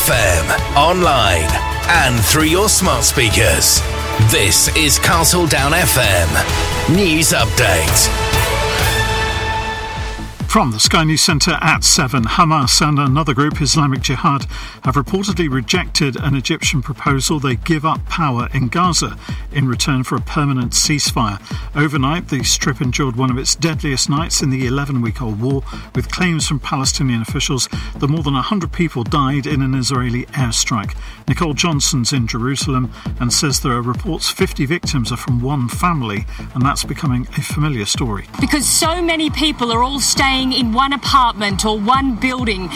FM, online, and through your smart speakers. This is Castle Down FM News Update. From the Sky News Centre at 7, Hamas and another group, Islamic Jihad, have reportedly rejected an Egyptian proposal they give up power in Gaza in return for a permanent ceasefire. Overnight, the Strip endured one of its deadliest nights in the 11 week old war, with claims from Palestinian officials that more than 100 people died in an Israeli airstrike. Nicole Johnson's in Jerusalem and says there are reports 50 victims are from one family, and that's becoming a familiar story. Because so many people are all staying staying in one apartment or one building.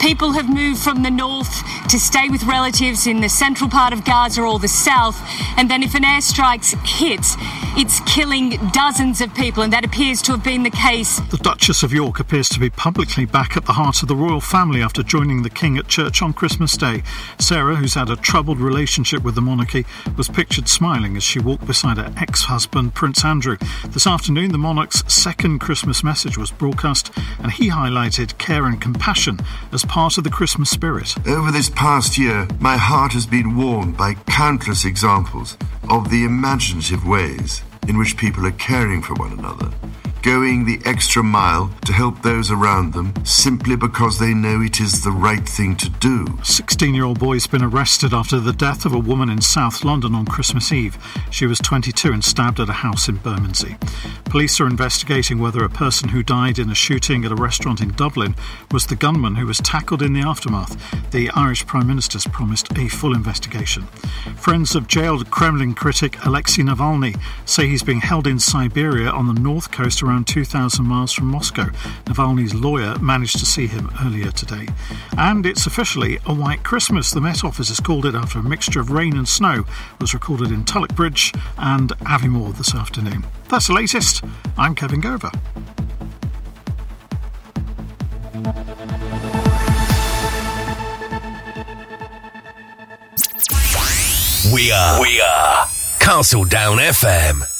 People have moved from the north to stay with relatives in the central part of Gaza or the south, and then if an airstrike hits, it's killing dozens of people, and that appears to have been the case. The Duchess of York appears to be publicly back at the heart of the royal family after joining the King at church on Christmas Day. Sarah, who's had a troubled relationship with the monarchy, was pictured smiling as she walked beside her ex husband, Prince Andrew. This afternoon, the monarch's second Christmas message was broadcast and he highlighted care and compassion as part of the Christmas spirit. Over this past year, my heart has been warmed by countless examples of the imaginative ways in which people are caring for one another going the extra mile to help those around them simply because they know it is the right thing to do. 16 year old boy has been arrested after the death of a woman in South London on Christmas Eve. She was 22 and stabbed at a house in Bermondsey. Police are investigating whether a person who died in a shooting at a restaurant in Dublin was the gunman who was tackled in the aftermath. The Irish Prime Minister's promised a full investigation. Friends of jailed Kremlin critic Alexei Navalny say he's being held in Siberia on the north coast around 2,000 miles from Moscow. Navalny's lawyer managed to see him earlier today. And it's officially a white Christmas. The Met Office has called it after a mixture of rain and snow was recorded in Tulloch Bridge and Aviemore this afternoon. That's the latest. I'm Kevin Gover. We are. We are. Castle Down FM.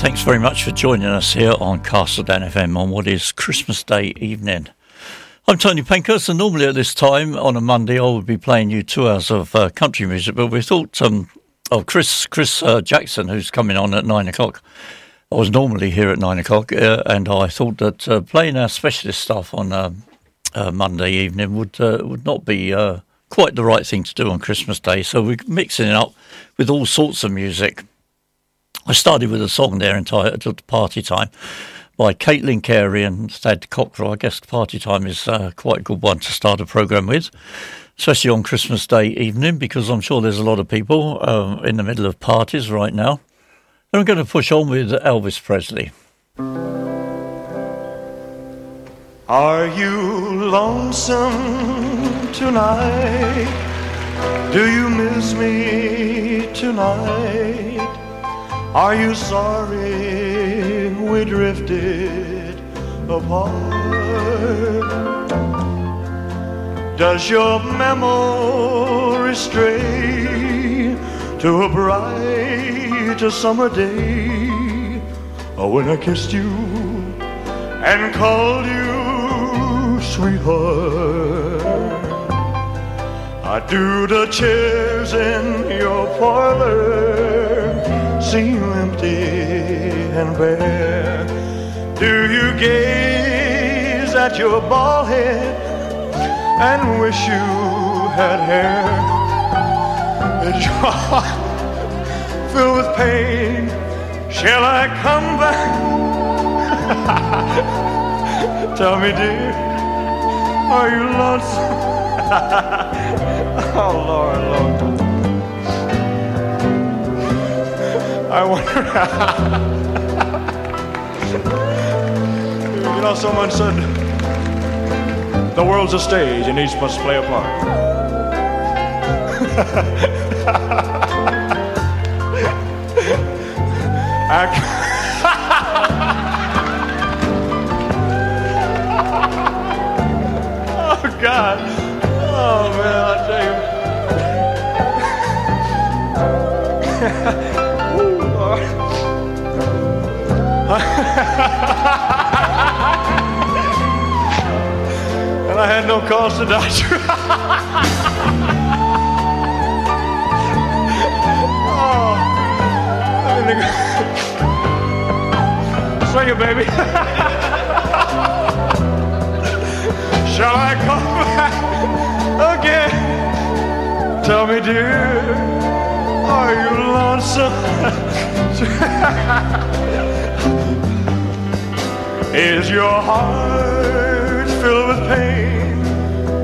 thanks very much for joining us here on Castle Down FM on what is Christmas Day evening. I'm Tony Pankhurst, and normally at this time on a Monday I would be playing you two hours of uh, country music, but we thought, um, oh, Chris Chris uh, Jackson, who's coming on at nine o'clock. I was normally here at nine o'clock, uh, and I thought that uh, playing our specialist stuff on um, uh, Monday evening would uh, would not be quite the right thing to do on Christmas Day. So we're mixing it up with all sorts of music. I started with a song there entitled Party Time by Caitlin Cary and Thad Cockrell. I guess Party Time is uh, quite a good one to start a programme with, especially on Christmas Day evening, because I'm sure there's a lot of people uh, in the middle of parties right now. And I'm going to push on with Elvis Presley. Are you lonesome tonight? Do you miss me tonight? Are you sorry we drifted apart? Does your memory stray to a bright summer day oh, when I kissed you and called you sweetheart? I do the chairs in your parlor seem empty and bare? Do you gaze at your bald head and wish you had hair? Is your heart filled with pain? Shall I come back? Tell me, dear, are you lonesome? oh, Lord, Lord. I wonder. you know, someone said the world's a stage and each must play a part. oh, and I had no cause to die. oh, Sing it, baby. Shall I come back again? Tell me, dear, are you lonesome? Is your heart filled with pain?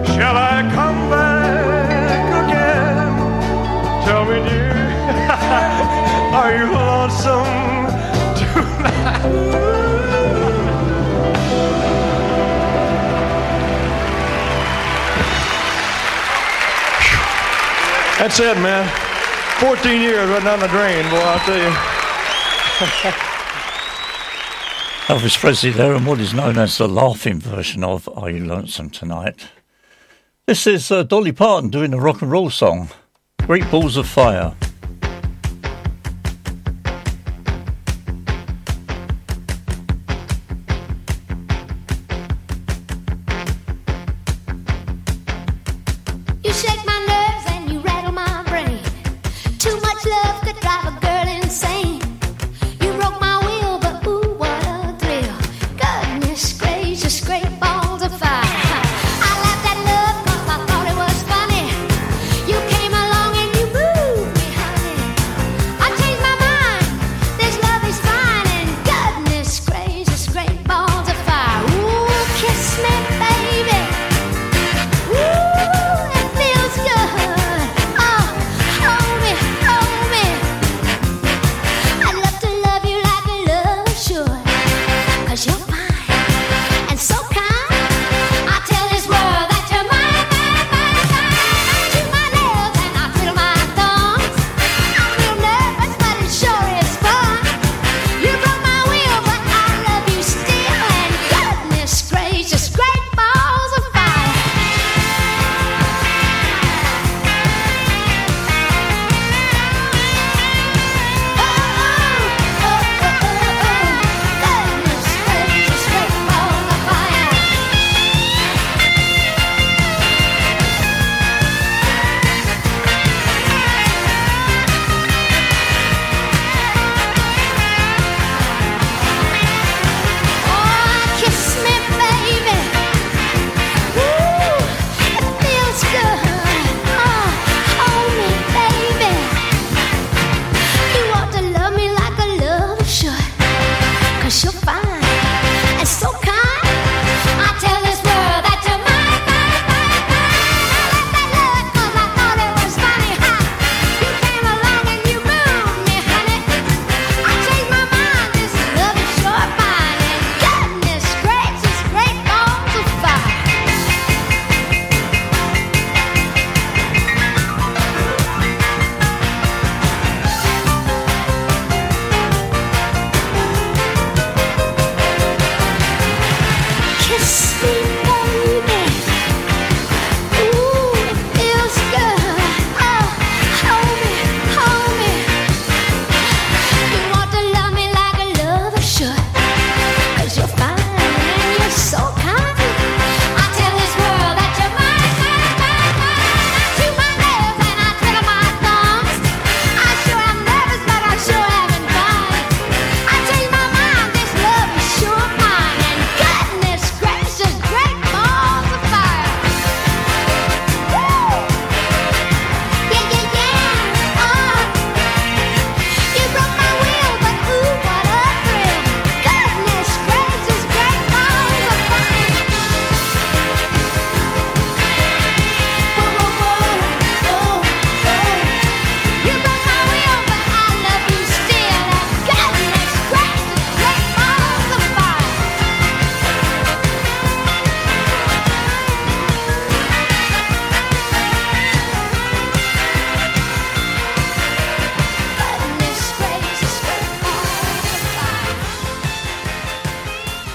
Shall I come back again? Tell me, dear, are you lonesome tonight? That's it, man. 14 years right down the drain, boy, I'll tell you. Elvis Presley there, and what is known as the laughing version of Are You Lonesome Tonight? This is uh, Dolly Parton doing a rock and roll song, Great Balls of Fire.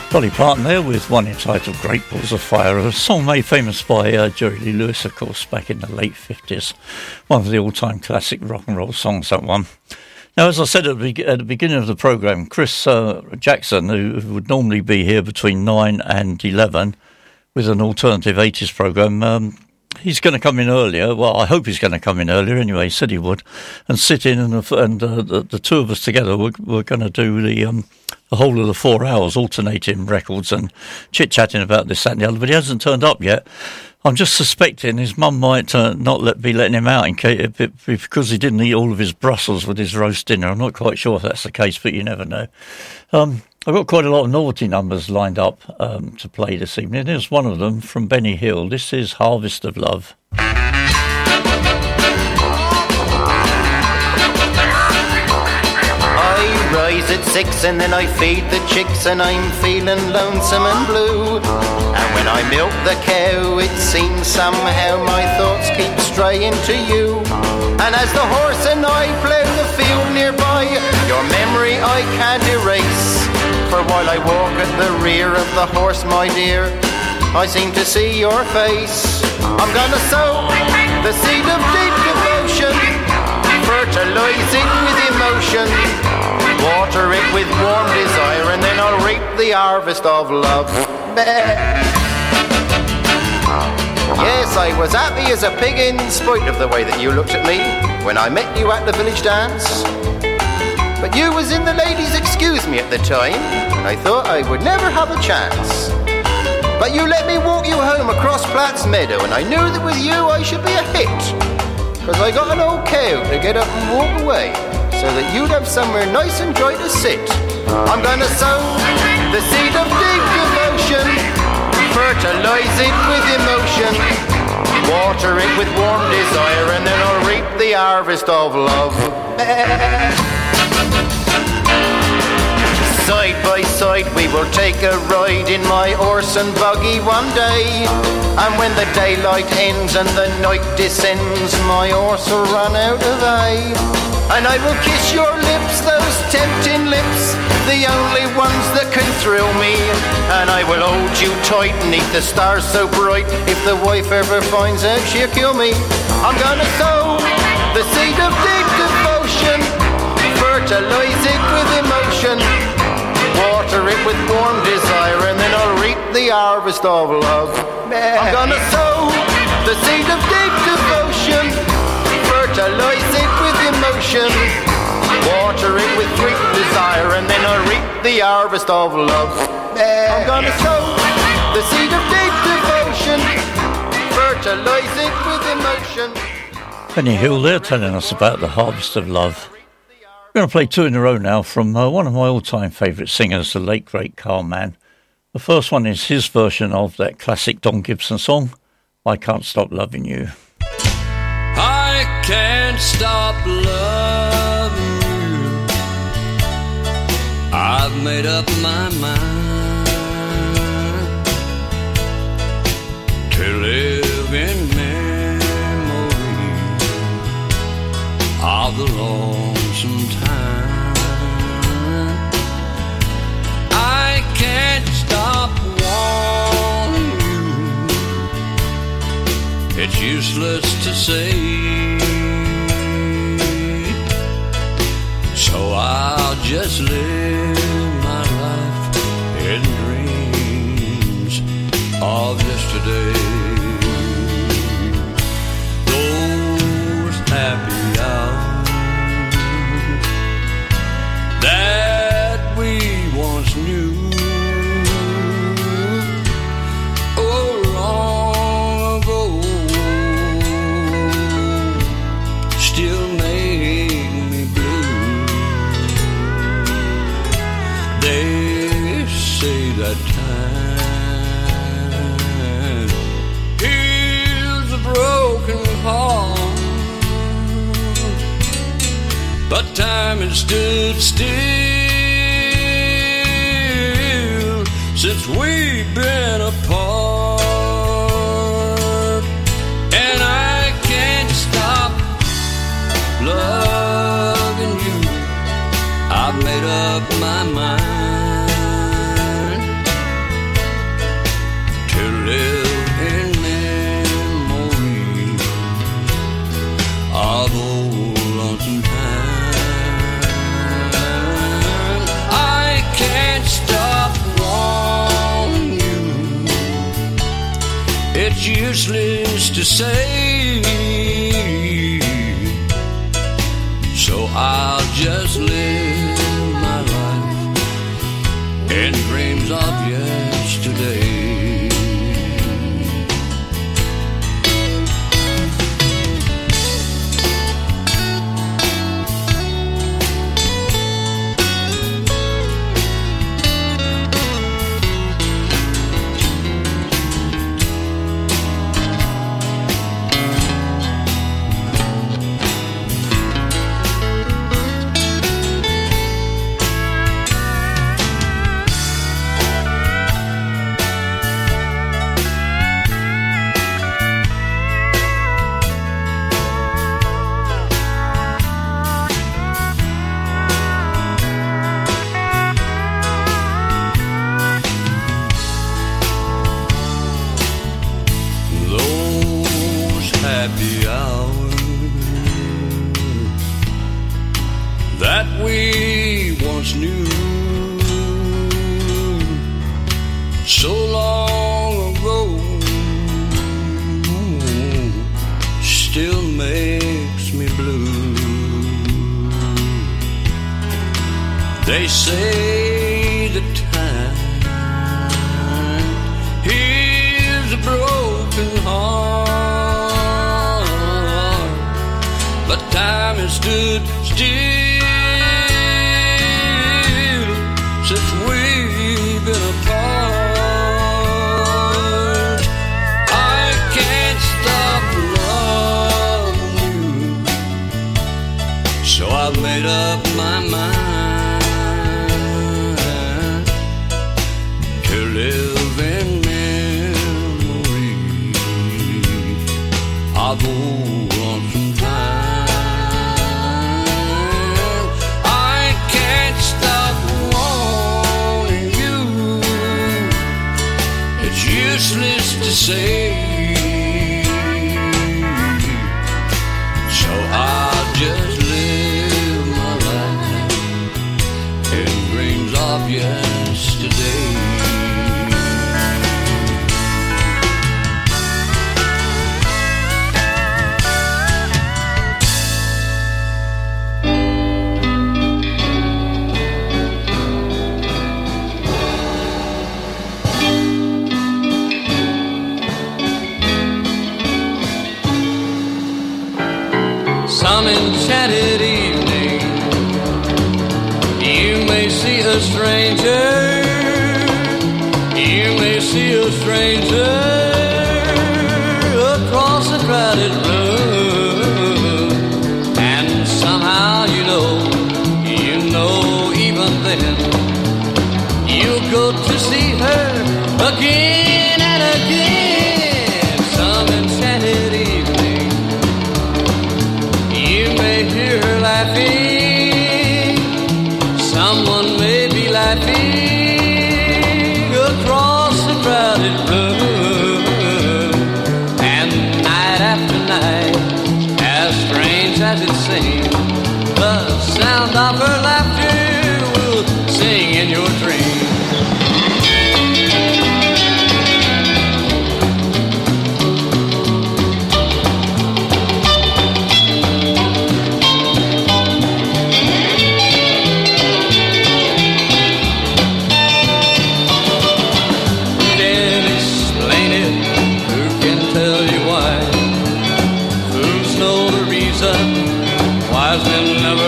Dolly Parton there with one entitled Great Balls of Fire, a song made famous by uh, Jerry Lee Lewis, of course, back in the late 50s. One of the all time classic rock and roll songs, that one. Now, as I said at the, at the beginning of the programme, Chris uh, Jackson, who, who would normally be here between 9 and 11 with an alternative 80s programme, um, he's going to come in earlier. Well, I hope he's going to come in earlier anyway. He said he would, and sit in, and, and uh, the, the, two of us together, we're, we're going to do the um, the whole of the four hours, alternating records and chit chatting about this, that, and the other. But he hasn't turned up yet. I'm just suspecting his mum might uh, not let, be letting him out in case, because he didn't eat all of his Brussels with his roast dinner. I'm not quite sure if that's the case, but you never know. Um, I've got quite a lot of novelty numbers lined up um, to play this evening. Here's one of them from Benny Hill. This is Harvest of Love. Six and then I feed the chicks and I'm feeling lonesome and blue. And when I milk the cow, it seems somehow my thoughts keep straying to you. And as the horse and I plough the field nearby, your memory I can't erase. For while I walk at the rear of the horse, my dear, I seem to see your face. I'm gonna sow the seed of deep devotion, fertilizing with emotion. Water it with warm desire, and then I'll reap the harvest of love. yes, I was happy as a pig in spite of the way that you looked at me when I met you at the village dance. But you was in the ladies' excuse me at the time, and I thought I would never have a chance. But you let me walk you home across Platt's Meadow, and I knew that with you I should be a hit. Cause I got an old cow to get up and walk away so that you'd have somewhere nice and dry to sit. I'm gonna sow the seed of deep devotion, fertilize it with emotion, water it with warm desire, and then I'll reap the harvest of love. Side by side we will take a ride in my horse and buggy one day. And when the daylight ends and the night descends, my horse will run out of hay. And I will kiss your lips, those tempting lips, the only ones that can thrill me. And I will hold you tight neath the stars so bright. If the wife ever finds out, she'll kill me. I'm gonna sow the seed of deep devotion, fertilize it with emotion water it with warm desire, and then I'll reap the harvest of love. I'm gonna sow the seed of deep devotion, fertilize it with emotion, water it with sweet desire, and then I'll reap the harvest of love. I'm gonna sow the seed of deep devotion, fertilize it with emotion. Benny Hill there telling us about the harvest of love. Going to play two in a row now from uh, one of my all time favourite singers, the late great Carl Mann. The first one is his version of that classic Don Gibson song, I Can't Stop Loving You. I can't stop loving you. I've made up my mind to live in memory of the Lord some time. It's useless to say. So I'll just live my life in dreams of yesterday. But time has stood still since we've been apart. And I can't stop loving you. I've made up my mind useless to say. So I'll just live my life in dreams of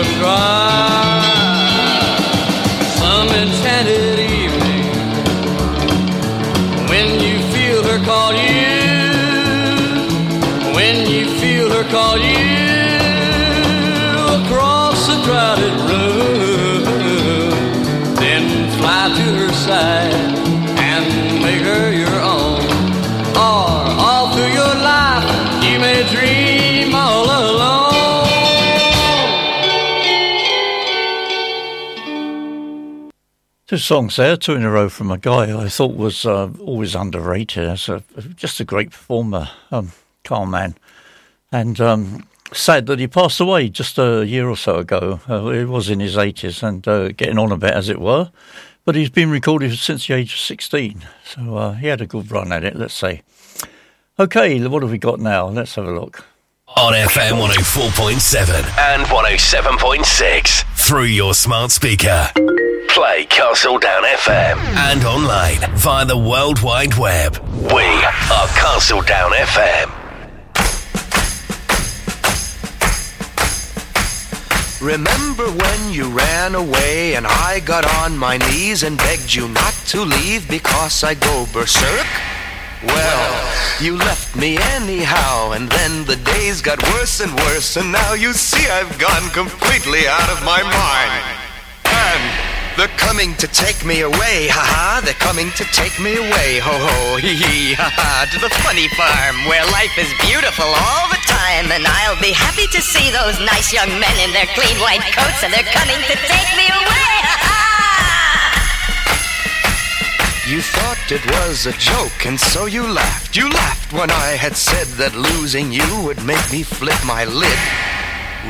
never Two songs there, two in a row from a guy I thought was uh, always underrated. As a, just a great performer, um, Carl Mann. And um, sad that he passed away just a year or so ago. Uh, he was in his 80s and uh, getting on a bit, as it were. But he's been recorded since the age of 16. So uh, he had a good run at it, let's say. Okay, what have we got now? Let's have a look. On FM 104.7 and 107.6 through your smart speaker. Play Castle Down FM and online via the World Wide Web. We are Castle Down FM. Remember when you ran away and I got on my knees and begged you not to leave because I go berserk? Well, you left me anyhow, and then the days got worse and worse, and now you see I've gone completely out of my mind. And they're coming to take me away, haha, they're coming to take me away, ho ho, hee hee, haha, to the funny farm where life is beautiful all the time, and I'll be happy to see those nice young men in their clean white coats, and they're coming to take me away, ha you thought it was a joke, and so you laughed. You laughed when I had said that losing you would make me flip my lid.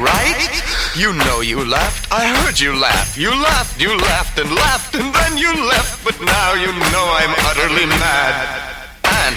Right? You know you laughed. I heard you laugh. You laughed, you laughed and laughed, and then you left. But now you know I'm utterly mad. And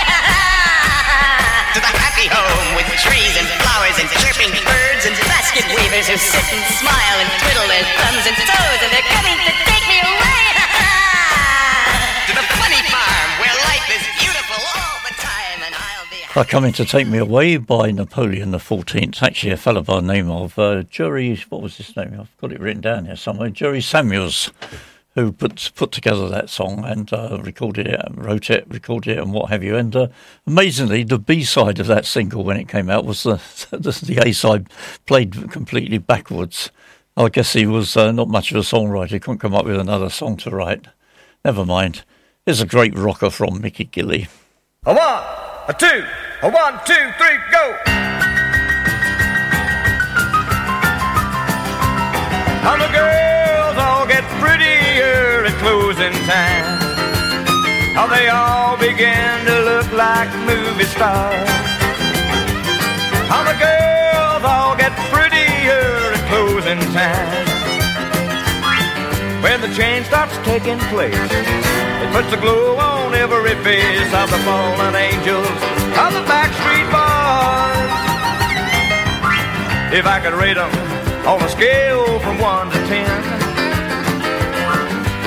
to the happy home with trees and flowers and chirping birds and basket weavers who sit and smile and twiddle their thumbs and toes and they're coming to take me away to the funny farm where life is beautiful all the time and I'll be are coming to take me away by Napoleon the Fourteenth. Actually, a fellow by the name of uh, Jerry. What was his name? I've got it written down here somewhere. Jerry Samuels who put put together that song and uh, recorded it, and wrote it, recorded it, and what have you. And uh, amazingly, the B side of that single when it came out was the the, the A side played completely backwards. I guess he was uh, not much of a songwriter; he couldn't come up with another song to write. Never mind. Here's a great rocker from Mickey Gilley. A one, a two, a one, two, three, go. I'm a prettier closing time. How they all begin to look like movie stars. How the girls all get prettier at closing time. When the change starts taking place, it puts a glow on every face of the fallen angels of the backstreet boys. If I could rate them on a scale from one to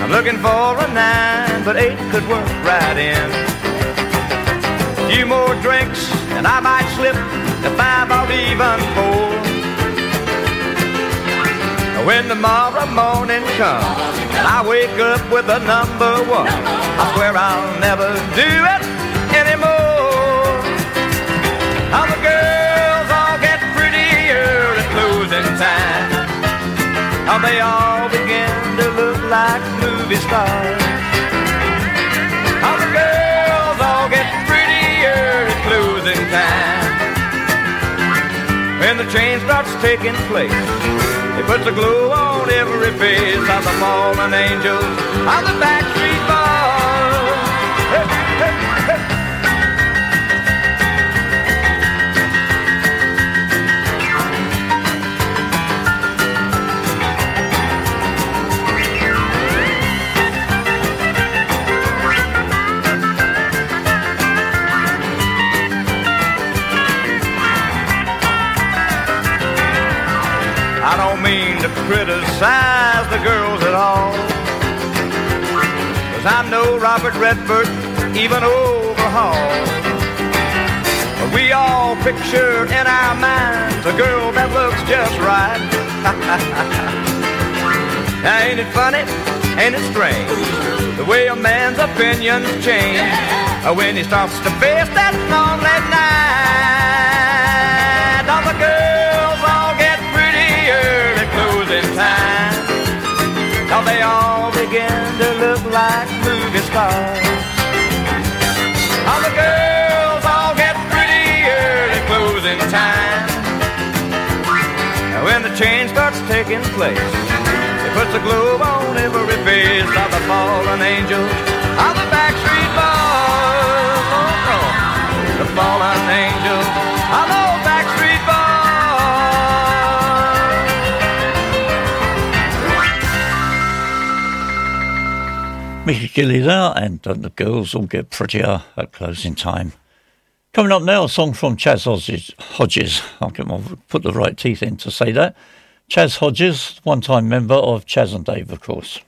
I'm looking for a nine, but eight could work right in. A few more drinks, and I might slip to five or even four. When tomorrow morning comes and I wake up with a number one, I swear I'll never do it anymore. All the girls all get prettier at closing time. How they all look like movie stars. All the girls all get prettier at closing time. When the change starts taking place. It puts a glow on every face of the fallen angels of the backstreet boys. Hey, hey. Criticize the girls at all. Cause I know Robert Redford, even overhaul. But we all picture in our minds a girl that looks just right. now, ain't it funny Ain't it strange the way a man's opinions change when he starts to face that lonely night? Stars. The girls all get prettier at closing time. When the change starts taking place, it puts a globe on every face of the fallen angels of the backstreet boys. Oh. The fallen angels Mickey there, and the girls all get prettier at closing time. Coming up now, a song from Chas Hodges. Hodges. I'll get my, put the right teeth in to say that. Chas Hodges, one time member of Chas and Dave, of course.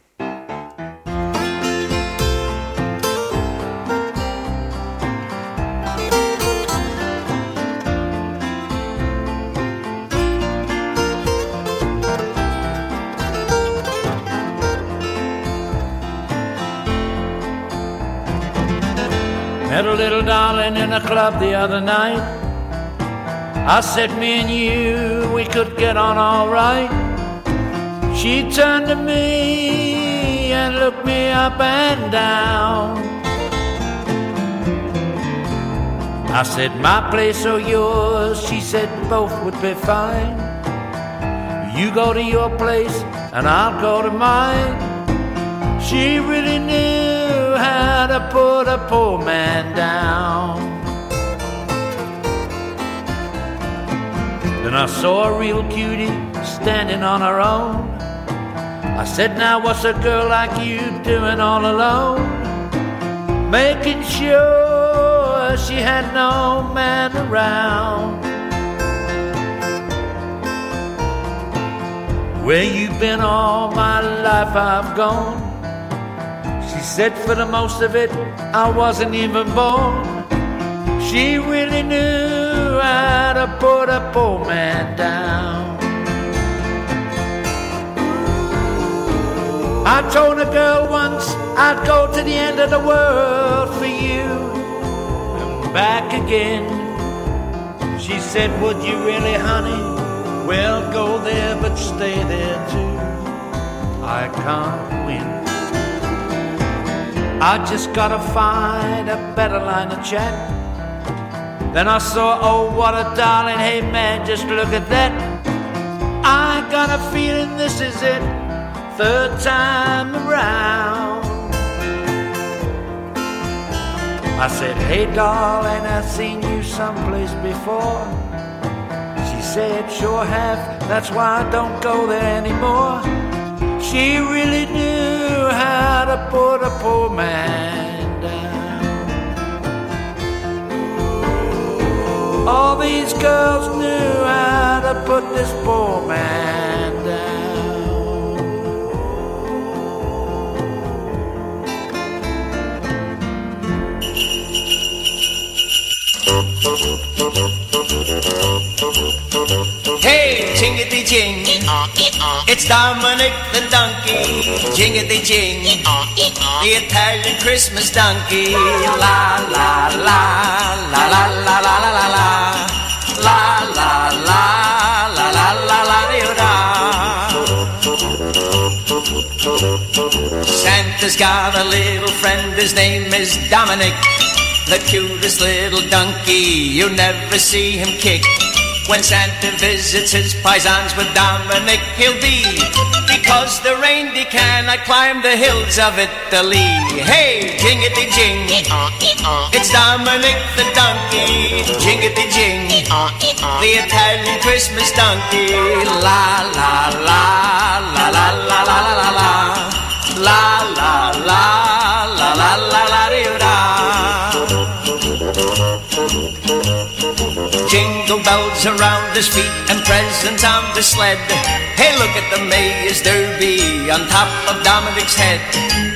Met a little darling in a club the other night. I said, me and you, we could get on all right. She turned to me and looked me up and down. I said, my place or yours? She said, both would be fine. You go to your place and I'll go to mine. She really knew how to put a poor man down. Then I saw a real cutie standing on her own. I said, Now what's a girl like you doing all alone? Making sure she had no man around. Where you've been all my life I've gone. Said for the most of it I wasn't even born. She really knew how to put a poor man down. I told a girl once I'd go to the end of the world for you and back again. She said, Would you really, honey? Well, go there, but stay there too. I can't win. I just gotta find a better line of chat. Then I saw, oh, what a darling, hey man, just look at that. I got a feeling this is it, third time around. I said, hey darling, I've seen you someplace before. She said, sure have, that's why I don't go there anymore. She really knew how to put a poor man down. All these girls knew how to put this poor man down. Jing. It's Dominic the donkey. Jingity jing. The Italian Christmas donkey. La la la la la la la la la la. La la la la la la la la Santa's got a little friend, his name is Dominic. The cutest little donkey, you never see him kick. When Santa visits his paisans with Dominic, he'll be because the reindeer cannot climb the hills of Italy. Hey, jingity jing, it's Dominic the donkey. Jingity jing, the Italian Christmas donkey. La la la la la la la la la la Bells around his feet and presents on the sled. Hey, look at the Mayor's Derby on top of Dominic's head.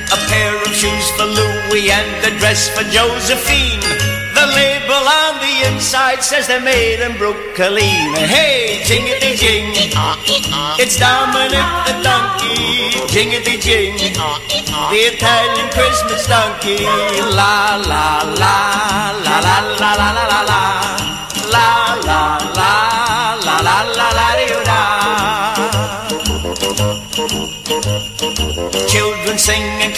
A pair of shoes for Louis and a dress for Josephine. The label on the inside says the maid in Brooklyn. Hey, jingity jing. It's Dominic the donkey. Jingity jing. The Italian Christmas donkey. La la la la la la la la. La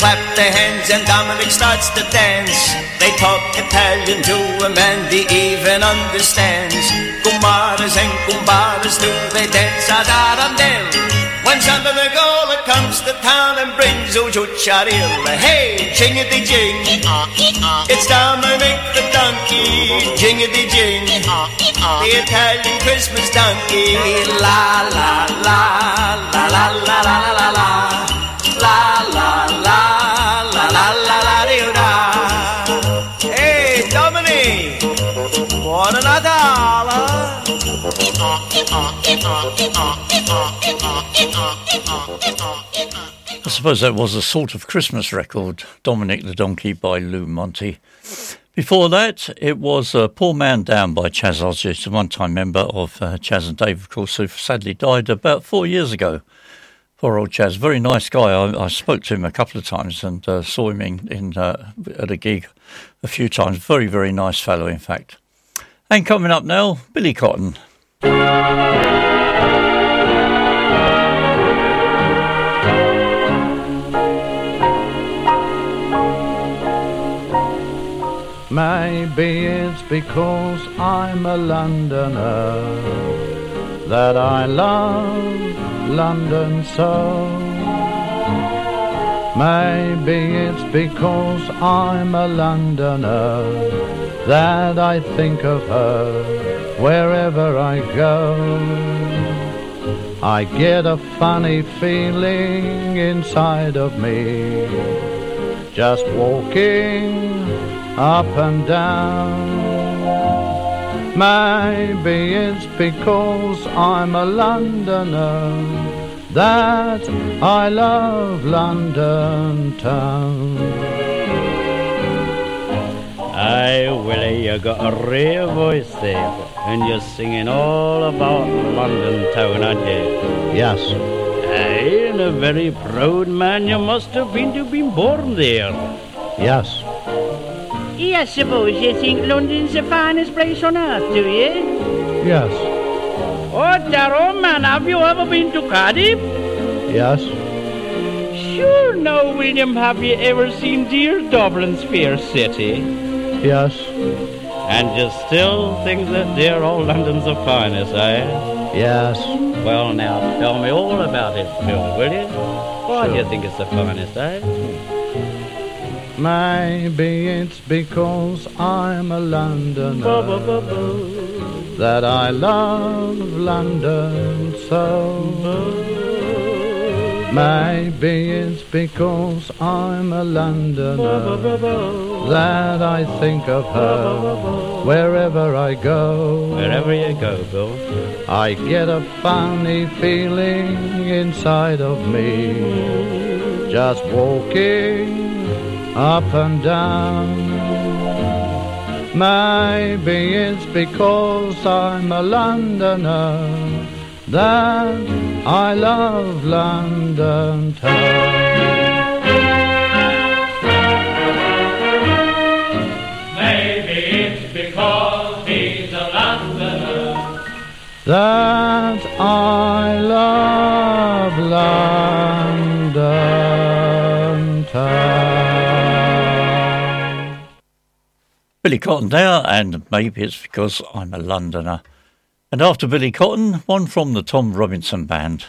clap their hands and Dominic starts to dance. They talk Italian to him and he even understands. Kumaras and kumbaras do they dance a darandel. When Santa Gola comes to town and brings Ujucharilla, hey, jingity jing. It's Dominic the donkey, jingity jing. The Italian Christmas donkey, la la la la la la la la. La I suppose that was a sort of Christmas record, Dominic the Donkey by Lou Monte. Before that, it was uh, Poor Man Down by Chas Osgood, a one time member of uh, Chas and Dave, of course, who sadly died about four years ago. Poor old Chas, very nice guy. I, I spoke to him a couple of times and uh, saw him in, in uh, at a gig a few times. Very, very nice fellow, in fact. And coming up now, Billy Cotton. Maybe it's because I'm a Londoner that I love London so. Maybe it's because I'm a Londoner that I think of her wherever I go. I get a funny feeling inside of me just walking up and down. Maybe it's because I'm a Londoner that I love London town. Aye, Willie, you got a rare voice there, and you're singing all about London town, aren't you? Yes. Aye, and a very proud man you must have been to be born there. Yes. I suppose you think London's the finest place on earth, do you? Yes. Oh, Darrow, man, have you ever been to Cardiff? Yes. Sure, no, William, have you ever seen dear Dublin's fair city? Yes. And you still think that dear old London's the finest, eh? Yes. Well, now, tell me all about it, Bill, will you? Why do you think it's the finest, eh? Maybe it's because I'm a Londoner that I love London so. Maybe it's because I'm a Londoner that I think of her wherever I go. Wherever you go, Bill. I get a funny feeling inside of me just walking up and down. Maybe it's because I'm a Londoner that I love London town. Maybe it's because he's a Londoner. That I love London town. Billy Cotton there, and maybe it's because I'm a Londoner. And after Billy Cotton, one from the Tom Robinson Band.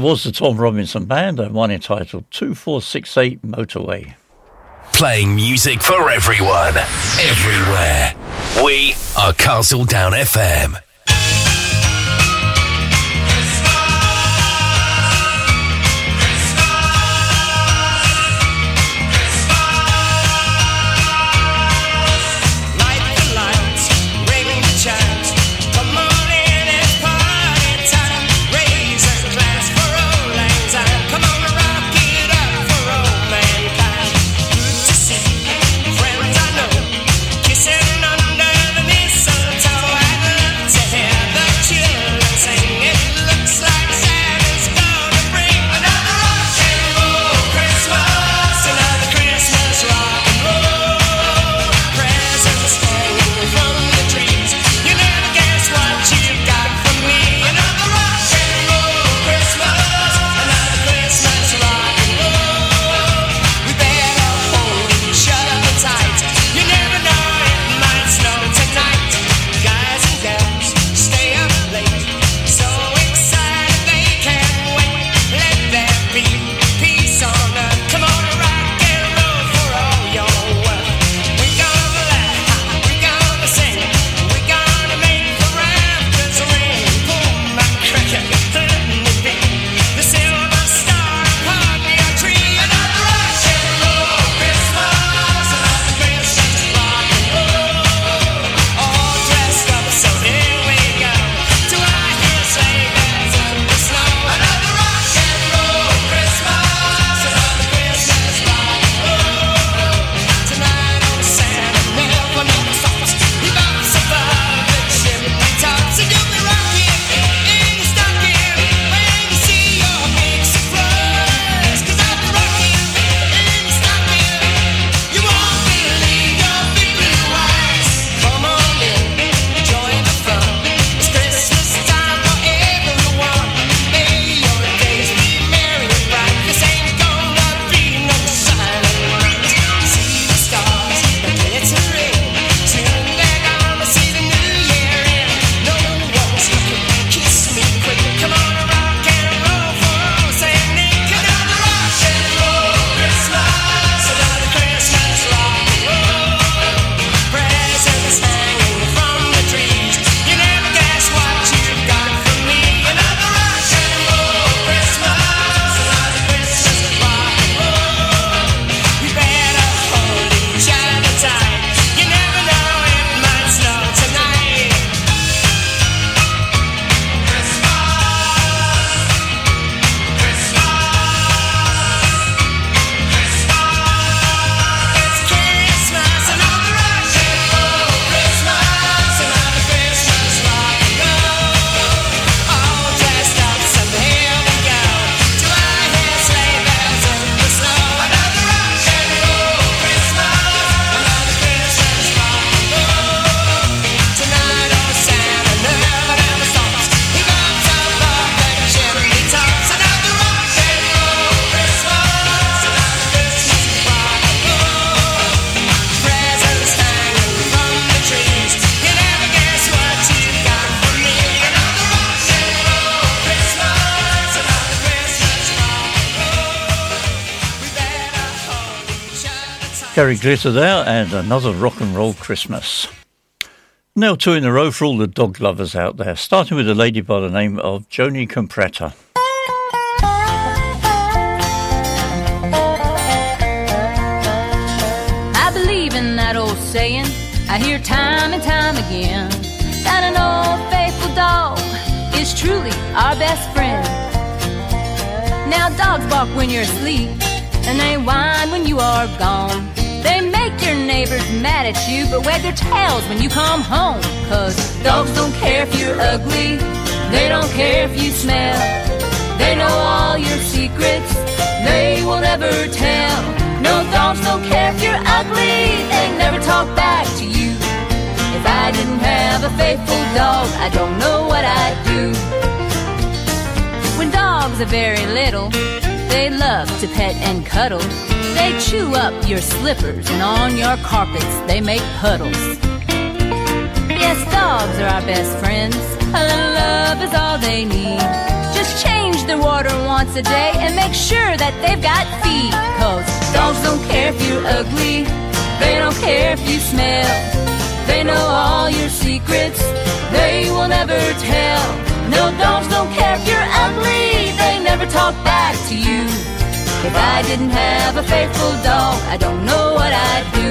was the Tom Robinson Band and one entitled 2468 Motorway. Playing music for everyone, everywhere. We are Castle Down FM. Gary Glitter there, and another rock and roll Christmas. Now two in a row for all the dog lovers out there, starting with a lady by the name of Joni Compretta. I believe in that old saying I hear time and time again that an old faithful dog is truly our best friend. Now dogs bark when you're asleep and they whine when you are gone. They make your neighbors mad at you but wag their tails when you come home. Cause dogs don't care if you're ugly, they don't care if you smell. They know all your secrets, they will never tell. No dogs don't care if you're ugly, they never talk back to you. If I didn't have a faithful dog, I don't know what I'd do. When dogs are very little, they love to pet and cuddle. They chew up your slippers and on your carpets they make puddles. Yes, dogs are our best friends. A little love is all they need. Just change their water once a day and make sure that they've got feed. Cause dogs don't care if you're ugly, they don't care if you smell. They know all your secrets, they will never tell. No, dogs don't care if you're ugly, they never talk back to you. If I didn't have a faithful dog, I don't know what I'd do.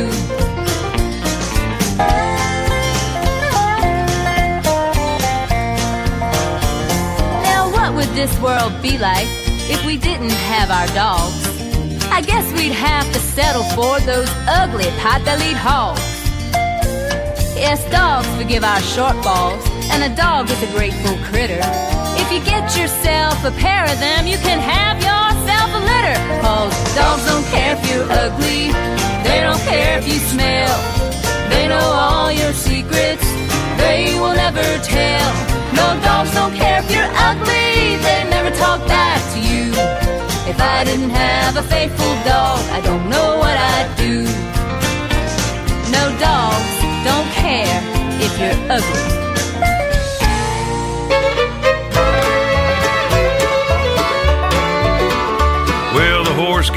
Now, what would this world be like if we didn't have our dogs? I guess we'd have to settle for those ugly pot-bellied hogs. Yes, dogs forgive our shortfalls, and a dog is a grateful critter. If you get yourself a pair of them, you can have yourself Cause dogs don't care if you're ugly, they don't care if you smell. They know all your secrets, they will never tell. No, dogs don't care if you're ugly, they never talk back to you. If I didn't have a faithful dog, I don't know what I'd do. No dogs don't care if you're ugly.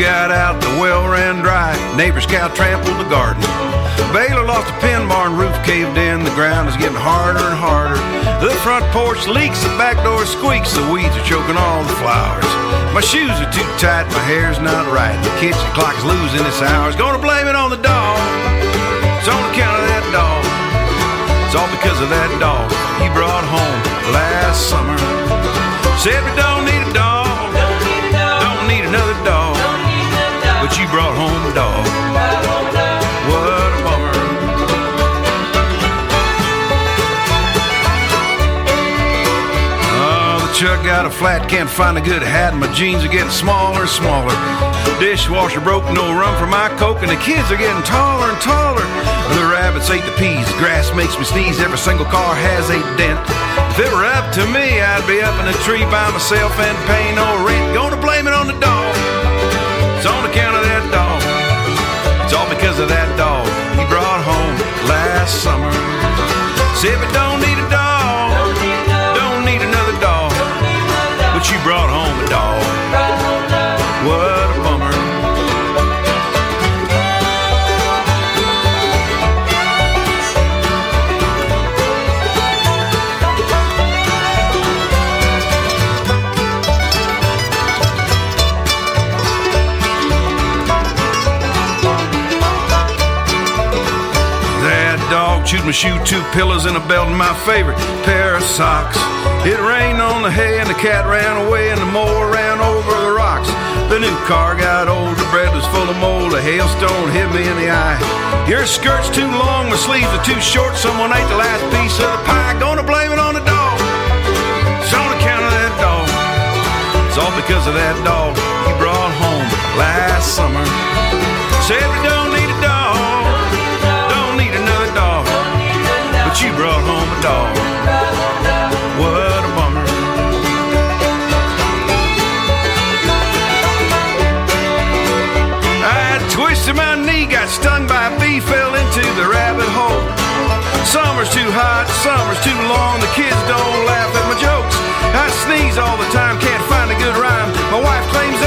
Got out, the well ran dry. Neighbor's cow trampled the garden. Baylor lost a pen barn, roof caved in, the ground is getting harder and harder. The front porch leaks, the back door squeaks, the weeds are choking all the flowers. My shoes are too tight, my hair's not right, the kitchen clock's losing its hours. Gonna blame it on the dog, it's on account of that dog. It's all because of that dog he brought home last summer. Said we don't need a dog, but you brought home a dog. What a bummer. Oh, the truck got a flat, can't find a good hat, and my jeans are getting smaller and smaller. The Dishwasher broke, no room for my coke, and the kids are getting taller and taller. The rabbits ate the peas, grass makes me sneeze, every single car has a dent. If it were up to me, I'd be up in a tree by myself and pay no rent. Gonna blame it on the dog. Because of that dog he brought home last summer. Said we don't need a dog, don't need another dog, but you brought home chewed my shoe, two pillows and a belt, and my favorite pair of socks. It rained on the hay, and the cat ran away, and the mower ran over the rocks. The new car got old, the bread was full of mold, a hailstone hit me in the eye. Your skirt's too long, my sleeves are too short, someone ate the last piece of the pie. Gonna blame it on the dog. It's on account of that dog. It's all because of that dog he brought home last summer. Said we don't need but you brought home a dog. What a bummer. I twisted my knee, got stung by a bee, fell into the rabbit hole. Summer's too hot, summer's too long, the kids don't laugh at my jokes. I sneeze all the time, can't find a good rhyme. My wife claims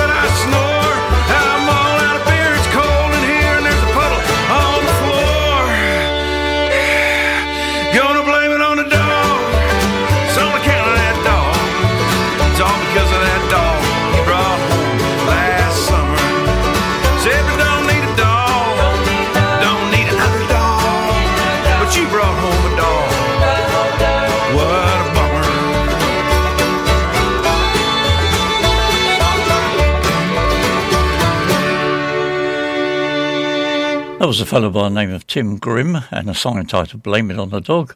That was a fellow by the name of Tim Grimm and a song entitled Blame It on the Dog.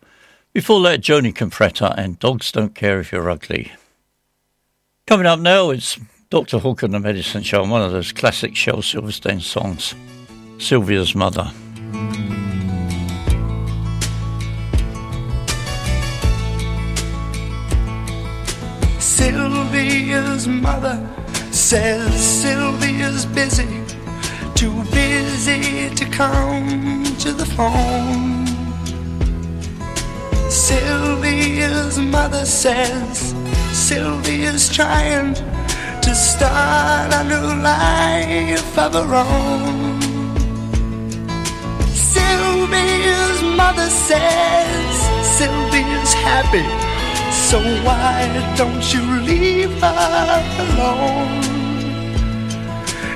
Before that, Joni Compretta and Dogs Don't Care If You're Ugly. Coming up now, it's Dr. Hook and the Medicine Show, one of those classic Shel Silverstein songs, Sylvia's Mother. Sylvia's mother says Sylvia's busy, too busy to come to the phone. Sylvia's mother says Sylvia's trying to start a new life of her own. Sylvia's mother says Sylvia's happy, so why don't you leave her alone?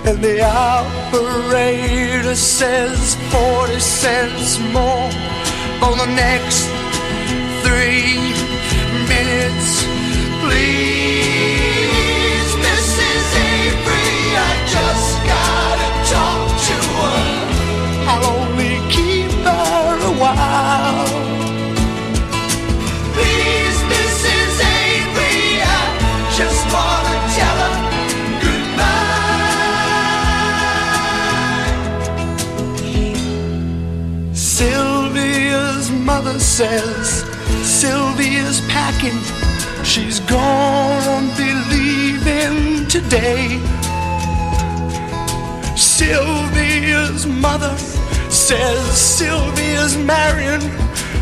And the operator says 40 cents more for the next three minutes. Please, says Sylvia's packing. She's gonna be leaving today. Sylvia's mother says Sylvia's marrying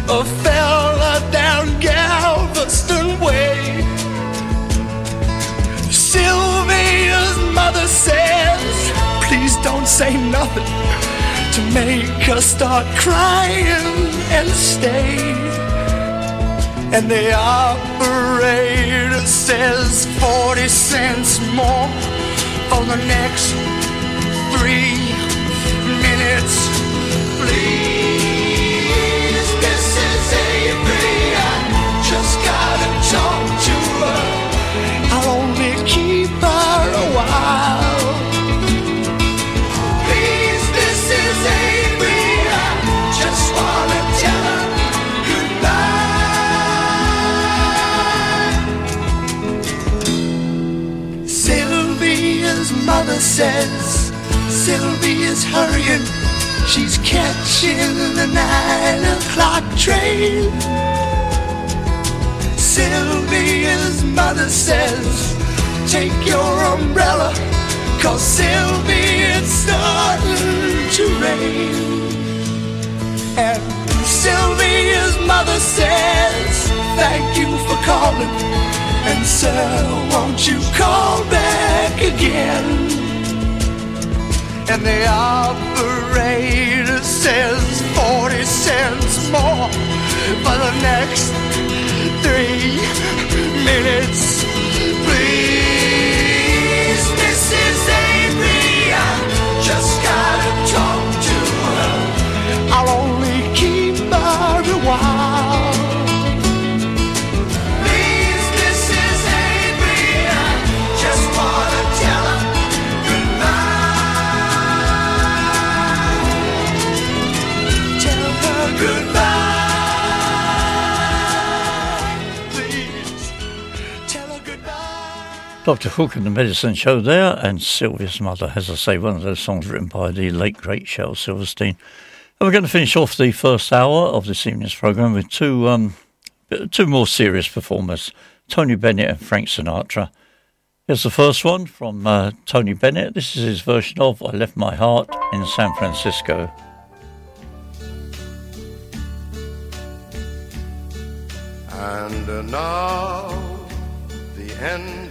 a fella down Galveston Way. Sylvia's mother says, please don't say nothing to make us start crying and stay. And the operator says 40 cents more for the next three says Sylvia's hurrying. She's catching the nine o'clock train. Sylvia's mother says, Take your umbrella, cause Sylvia, it's starting to rain. And Sylvia's mother says, Thank you for calling. And sir, won't you call back again? And the operator says 40 cents more for the next three minutes. Please, Mrs. Dr. Hook and the Medicine Show there, and Sylvia's Mother, as I say, one of those songs written by the late, great Shel Silverstein. And we're going to finish off the first hour of this evening's programme with two, um, two more serious performers, Tony Bennett and Frank Sinatra. Here's the first one from uh, Tony Bennett. This is his version of I Left My Heart in San Francisco. And now the end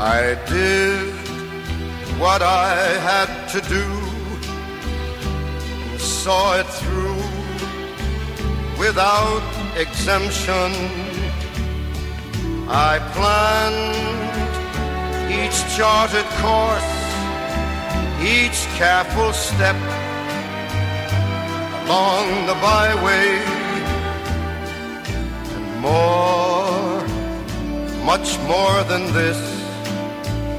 I did what I had to do. And saw it through without exemption. I planned each charted course, each careful step along the byway, and more, much more than this,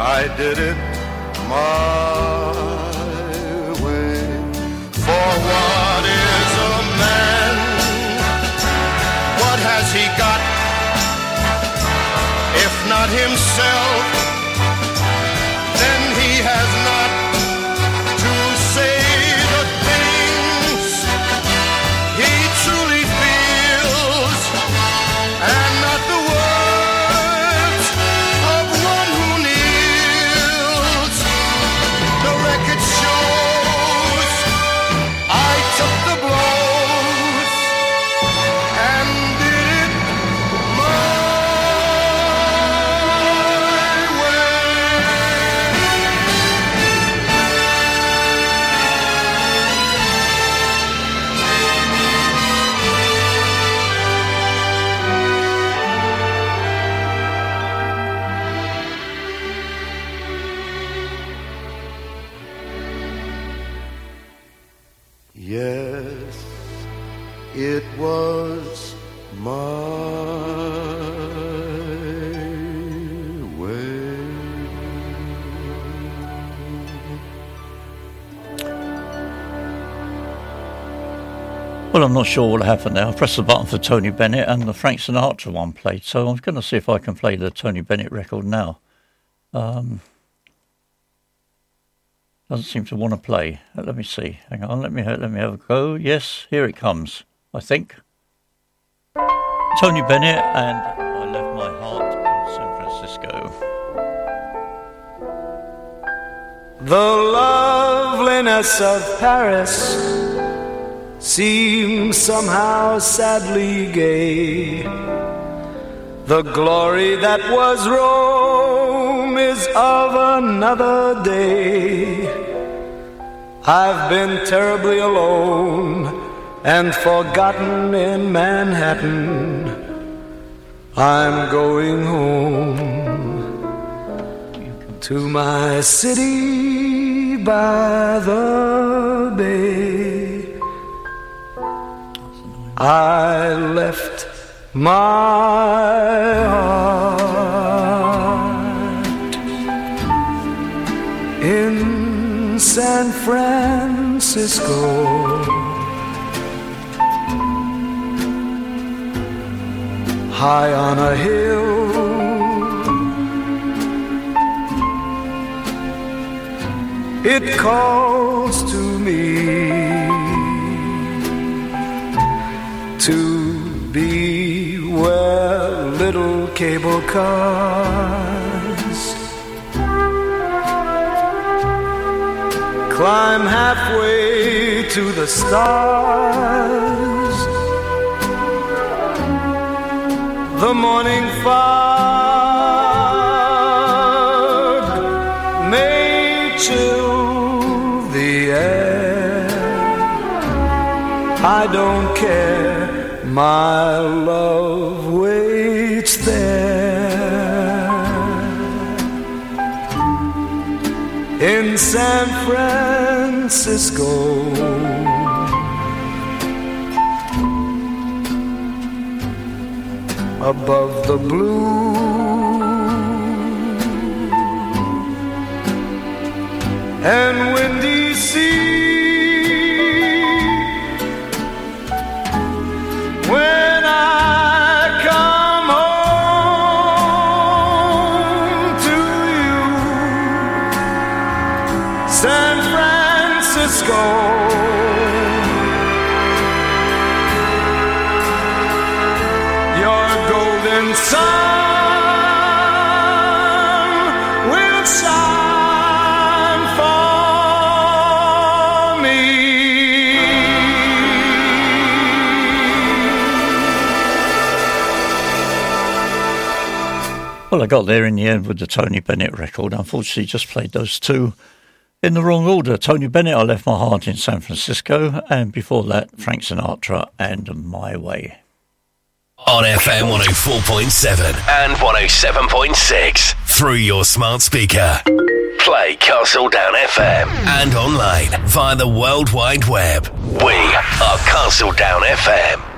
I did it my way. For what is a man? What has he got? If not himself, then he has not not sure what happened there. I pressed the button for Tony Bennett and the Frank Sinatra one played, so I'm going to see if I can play the Tony Bennett record now. Um, doesn't seem to want to play. Uh, Let me see. Hang on. Let me let me have a go. Yes, here it comes. I think. Tony Bennett and I left my heart in San Francisco. The loveliness of Paris seems somehow sadly gay. The glory that was Rome is of another day. I've been terribly alone and forgotten in Manhattan. I'm going home to my city by the bay. I left my heart in San Francisco. High on a hill. It calls to me. Little cable cars climb halfway to the stars. The morning fog may chill the air. I don't care, my love In San Francisco. above the blue. And windy sea. Got there in the end with the Tony Bennett record. Unfortunately, just played those two in the wrong order. Tony Bennett, I Left My Heart in San Francisco, and before that, Frank Sinatra and My Way. On FM 104.7 and 107.6 through your smart speaker. Play Castledown FM and online via the World Wide Web. We are Castledown FM.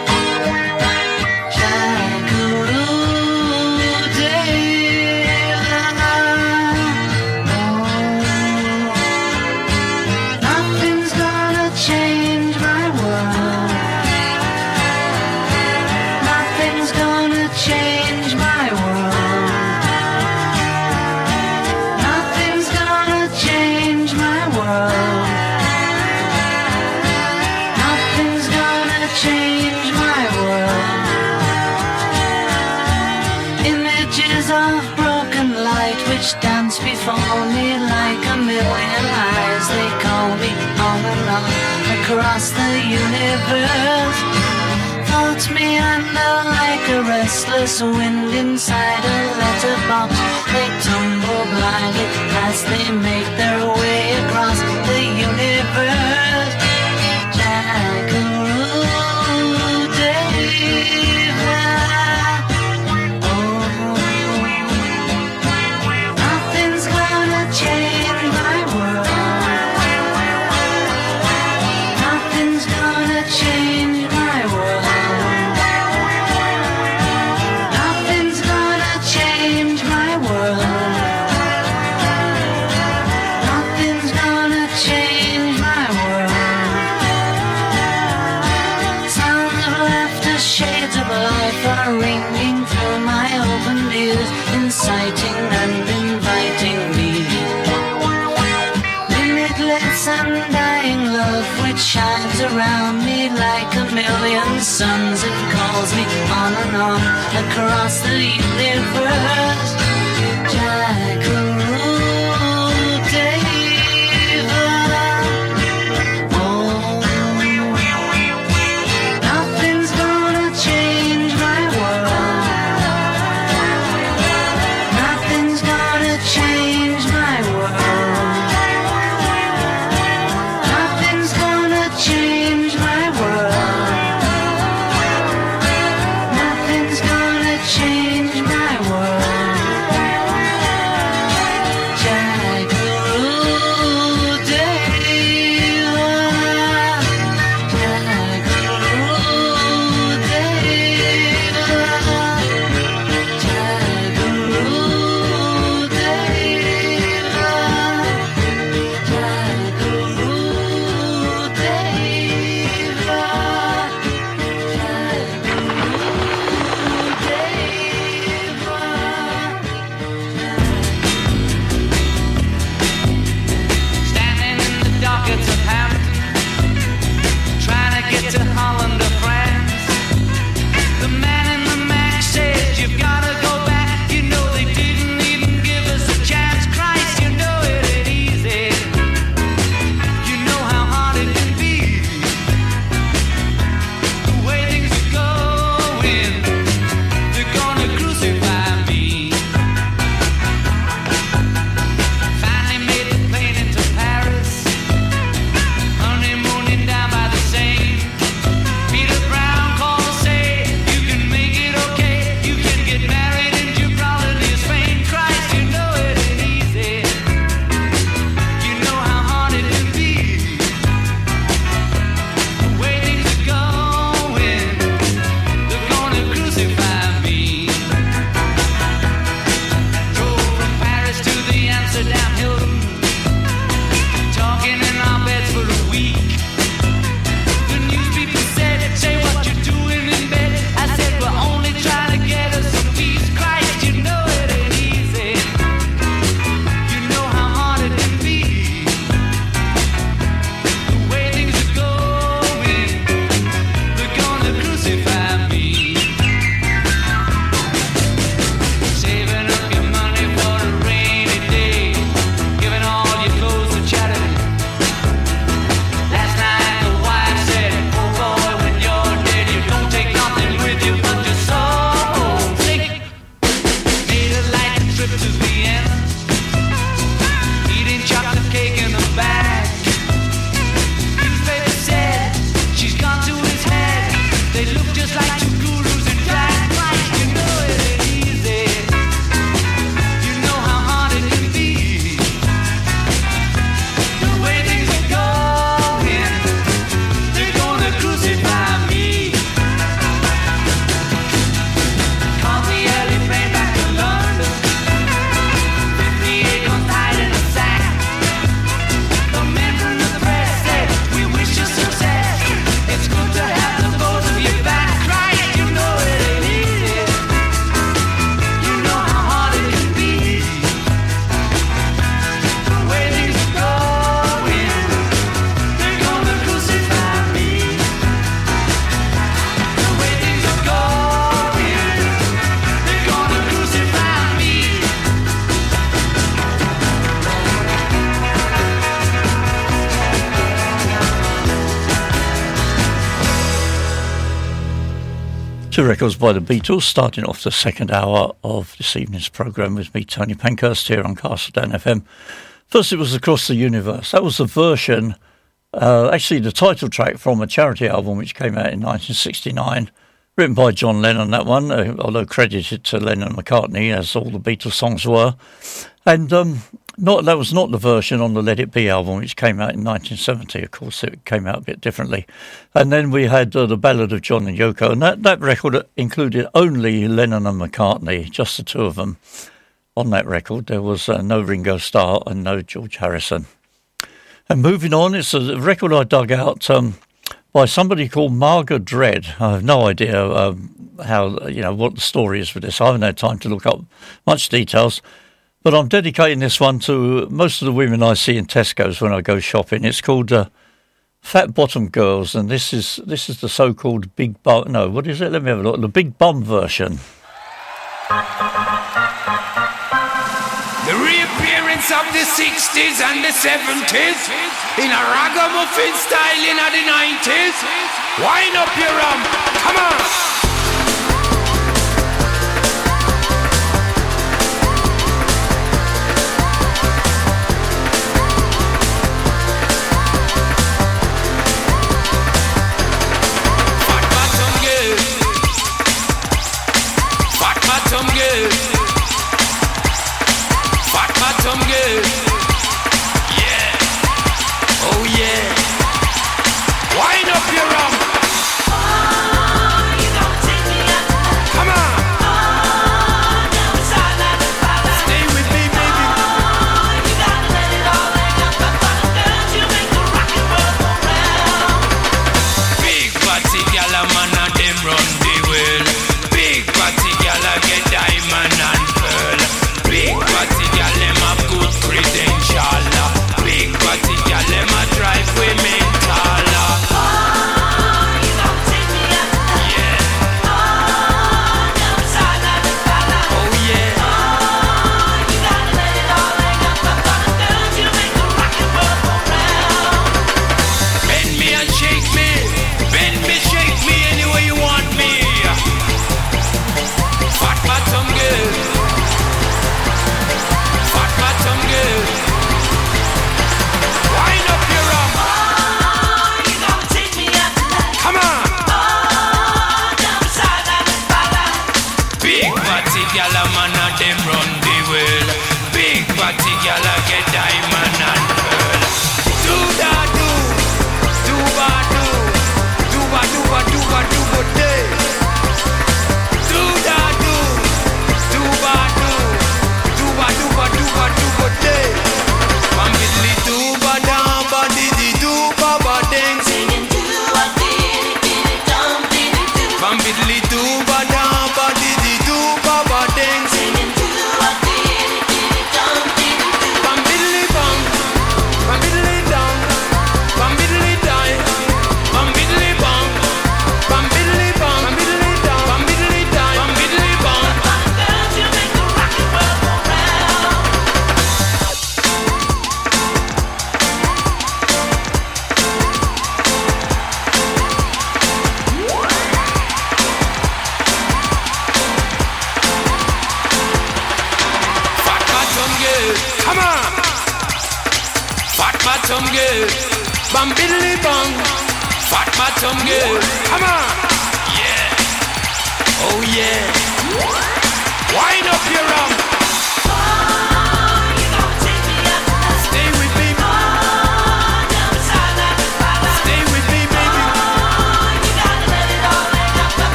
Before me like a million eyes. They call me and on across the universe. Floats me under like a restless wind inside a letterbox. They tumble blindly as they make their way across the universe. Records by the Beatles, starting off the second hour of this evening's programme with me, Tony Pankhurst, here on Castledown FM. First, it was Across the Universe. That was the version, uh, actually, the title track from a charity album which came out in 1969, written by John Lennon, that one, uh, although credited to Lennon McCartney, as all the Beatles songs were. And um, not that was not the version on the Let It Be album, which came out in 1970. Of course, it came out a bit differently. And then we had uh, the Ballad of John and Yoko, and that, that record included only Lennon and McCartney, just the two of them on that record. There was uh, no Ringo Starr and no George Harrison. And moving on, it's a record I dug out um, by somebody called Margaret Dread. I have no idea um, how, you know, what the story is for this. I haven't had time to look up much details. But I'm dedicating this one to most of the women I see in Tesco's when I go shopping. It's called uh, Fat Bottom Girls, and this is this is the so-called big bum. No, what is it? Let me have a look. The big bum version. The reappearance of the 60s and the 70s in a ragamuffin style in the 90s. Wind up your rump. Come on. Bottom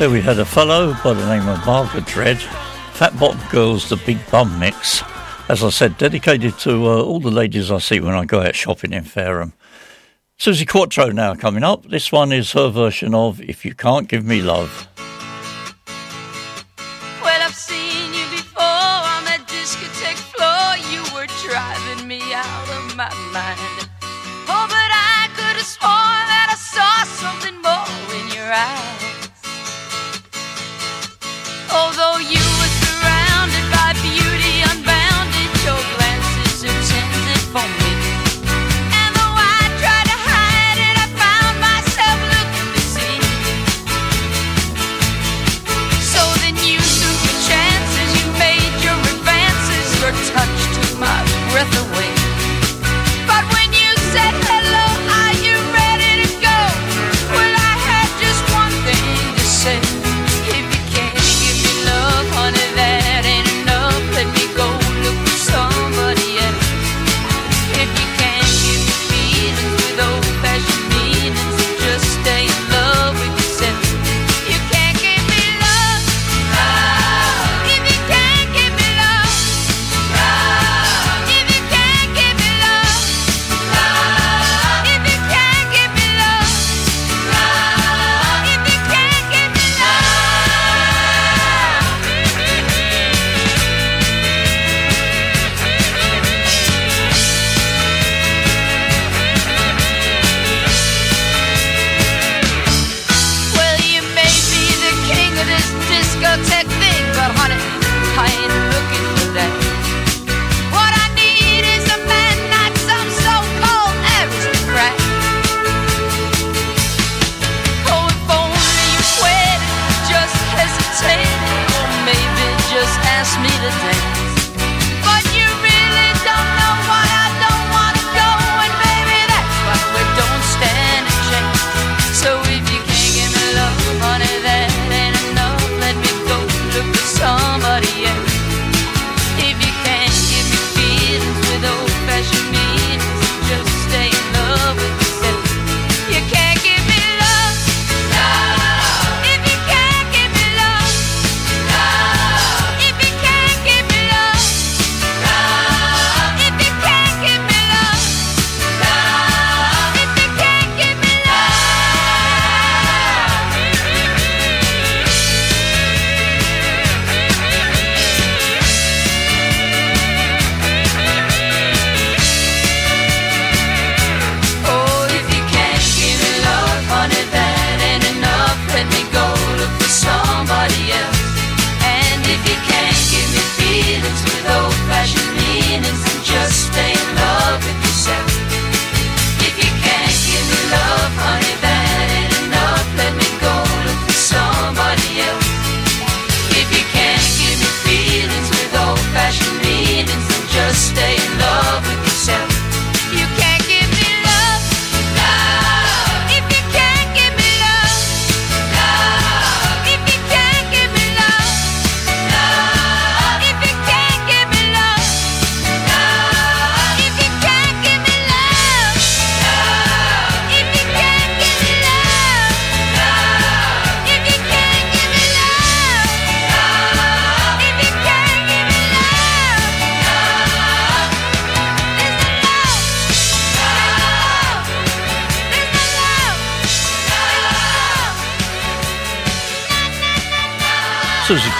There we had a fellow by the name of Margaret Dread, Fat Bottom Girls, the Big Bum Mix. As I said, dedicated to uh, all the ladies I see when I go out shopping in Fareham. Suzi Quatro now coming up. This one is her version of If You Can't Give Me Love.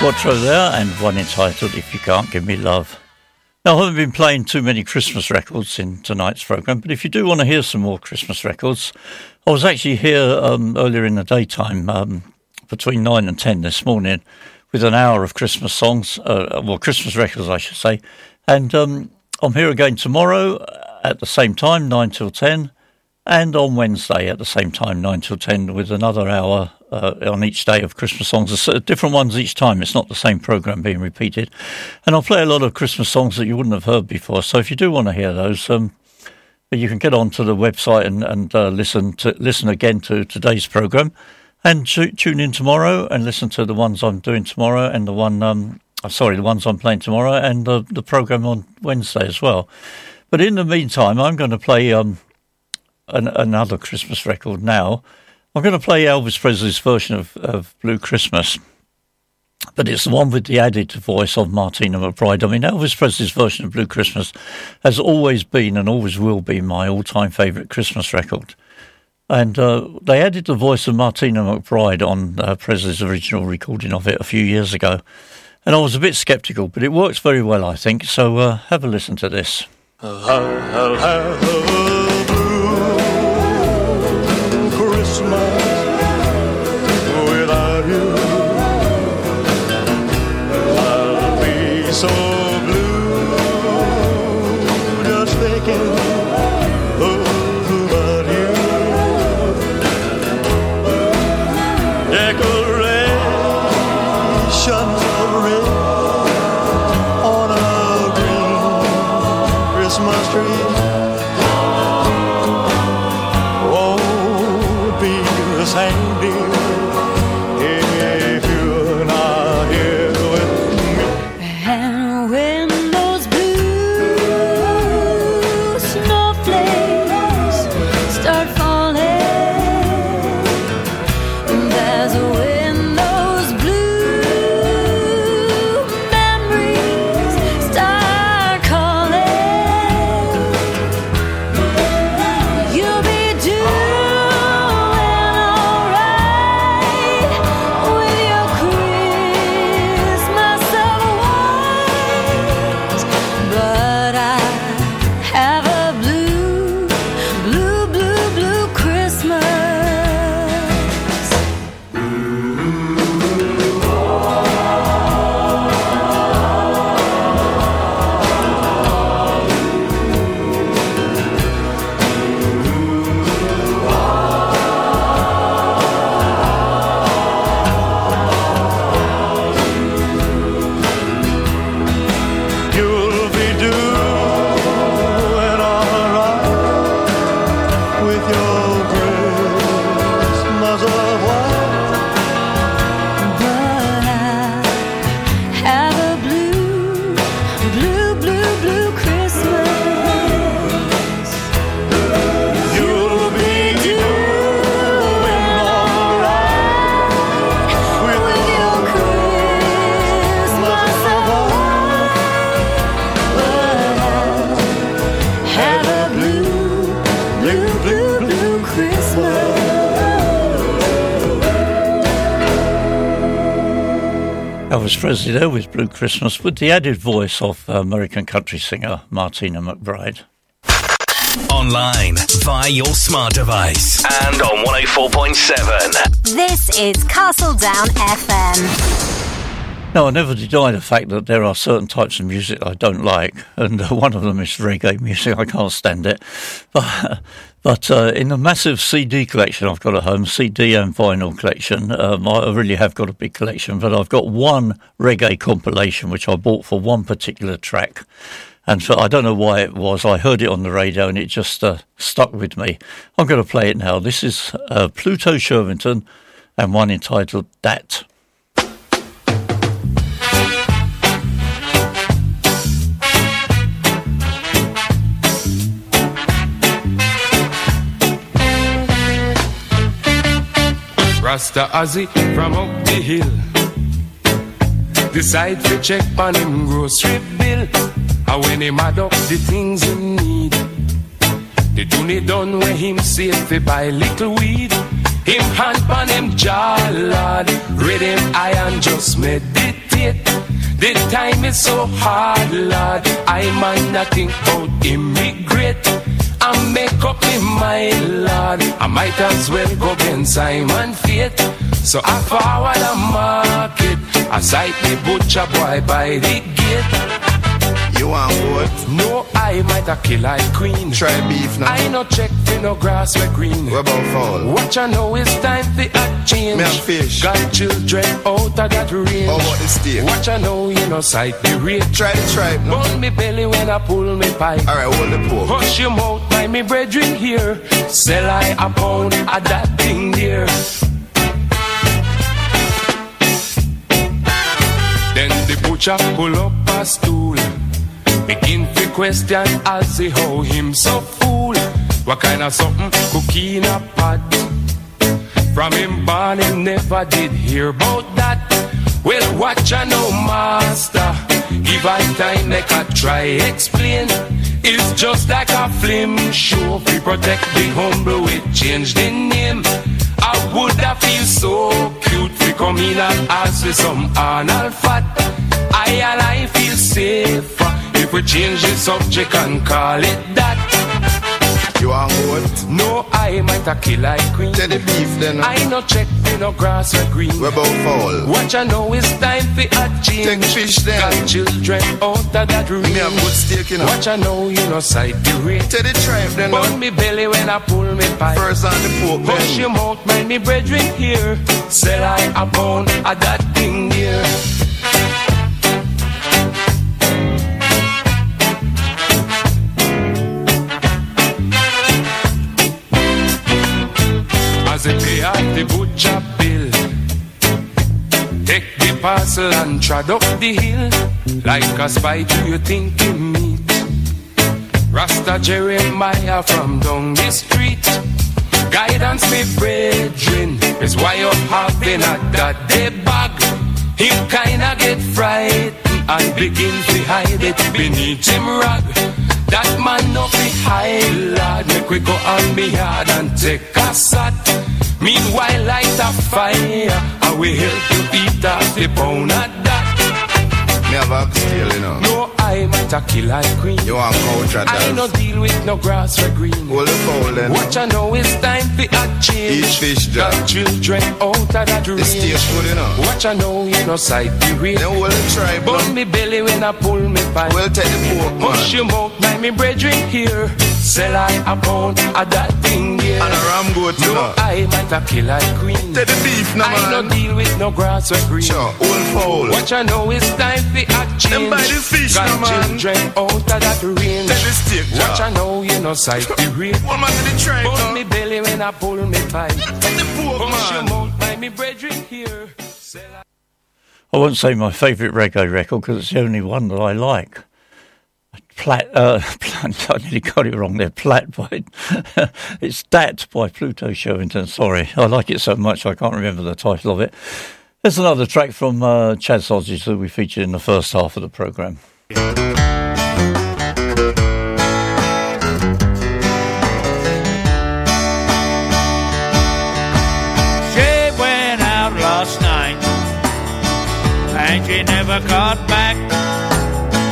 Quatro there, and one entitled If You Can't Give Me Love. Now, I haven't been playing too many Christmas records in tonight's programme, but if you do want to hear some more Christmas records, I was actually here um, earlier in the daytime, um, between 9 and 10 this morning, with an hour of Christmas songs, uh, well, Christmas records, I should say. And um, I'm here again tomorrow at the same time, 9 till 10, and on Wednesday at the same time, 9 till 10, with another hour uh, on each day of Christmas songs. Uh, different ones each time. It's not the same programme being repeated. And I'll play a lot of Christmas songs that you wouldn't have heard before. So if you do want to hear those, um, you can get onto the website and, and uh, listen to listen again to today's programme. And tu- tune in tomorrow and listen to the ones I'm doing tomorrow and the one, um, sorry, the ones I'm playing tomorrow and the, the programme on Wednesday as well. But in the meantime, I'm going to play um, an, another Christmas record now. I'm going to play Elvis Presley's version of, of Blue Christmas, but it's the one with the added voice of Martina McBride. I mean, Elvis Presley's version of Blue Christmas has always been and always will be my all time favourite Christmas record. And uh, they added the voice of Martina McBride on uh, Presley's original recording of it a few years ago. And I was a bit sceptical, but it works very well, I think. So uh, have a listen to this. A You'll Presley there with Blue Christmas with the added voice of American country singer Martina McBride. Online, via your smart device, and on 104.7. This is Castledown FM. No, I never deny the fact that there are certain types of music I don't like, and uh, one of them is reggae music. I can't stand it. But, but uh, in the massive CD collection I've got at home, CD and vinyl collection, um, I really have got a big collection. But I've got one reggae compilation which I bought for one particular track. And so I don't know why it was. I heard it on the radio and it just uh, stuck with me. I'm going to play it now. This is uh, Pluto Shervington and one entitled Dat. Rasta Ozzy from up the hill. Decide to check on him grocery bill. And when him add up the things him need. The tune done where him save to buy little weed. Him hand on him jaw, Lord. Read him iron, just meditate. The time is so hard, Lord. I mind nothing about immigrate. I make up in my Lord. I might as well go against Simon Fate. So I forward the market. I sight the butcher boy by the gate. You want what? No, I might a kill like queen. Try beef now. I no check for no grass where green. What about fall? Watch I know it's time for a change. Me have fish. Got children out of that range. How about the steak? Watch I know you know sight the rate. Try the tripe now. Burn me belly when I pull me pipe. Alright, hold the pork. Hush your mouth, by me brethren here. Sell I a pound of that thing there. Then the butcher pull up a stool. Begin to question as he how him so fool. What kind of something cookie in a pot? From him born him never did hear about that. Well, watch I know master. Give I time make I try explain. It's just like a film show. We protect the humble, we change the name. I would have feel so cute to come in and ask for some anal fat. I and I feel safer if we change the subject and call it that. You want what? No, I might a kill like queen. Tell the beef then. I no check for no grass or green. We both fall? What I know is time for a change. Take fish then. Got children out of that room. Me have good steak, you know. Watch I know you know sight the rate. Tell the tripe then. Burn me belly when I pull me pipe. First on the pork then. your mouth, mind me brethren here. Sell I a pound of that thing there. Parcel and trod up the hill. Like a spy to your thinking meat. Rasta Jeremiah from down the street. Guidance, me brethren, is why you're having a that day bag. Him kinda get frightened and begin to hide it beneath him rag. That man no be high lad, make we go on me yard and take a sat. Meanwhile, light a fire, and we help you beat off the pound of that. Me have you know. No, I might a kill like queen. You want culture at I no deal with no grass or green. Hold the fowl then. Watch I know it's time for a change. Eat fish, Got Jack. children out of that range. steak good, you know. Watch I know you no sight the rate. Then hold the tripe Burn me belly when I pull me pipe. Well, take the pork, man. your mouth, mind me brethren here. Sell I a pound of that thing there. And a ram goat, you No, know. I might a kill like queen. Take the beef now, I no deal with no grass or green. Sure, hold fowl. Watch I know it's time for a change. Them buy the fish Got now, man. children out of that range. Take the steak, Watch Jack. I know you no sight the rate. One man to the tripe Burn now. me belly when I pull me pipe. Take the pork, Hush your mouth, mind me brethren here. I- I won't say my favourite reggae record because it's the only one that I like. Plat, uh, plat, I nearly got it wrong there. Plat by, it's Dat by Pluto Shervington. Sorry, I like it so much I can't remember the title of it. There's another track from uh, Chad Sausage that we featured in the first half of the programme. She went out last night and she never got back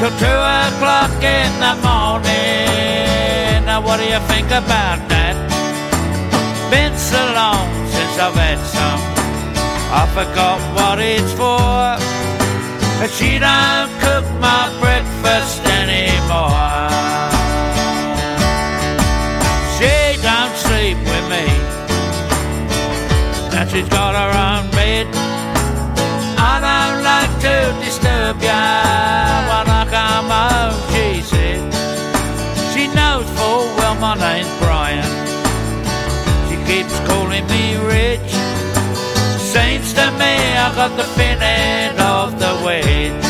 till two o'clock in the morning. Now, what do you think about that? Been so long since I've had some, I forgot what it's for. But she don't cook my breakfast anymore. She don't sleep with me. Now she's got her own I got the thin end of the wedge.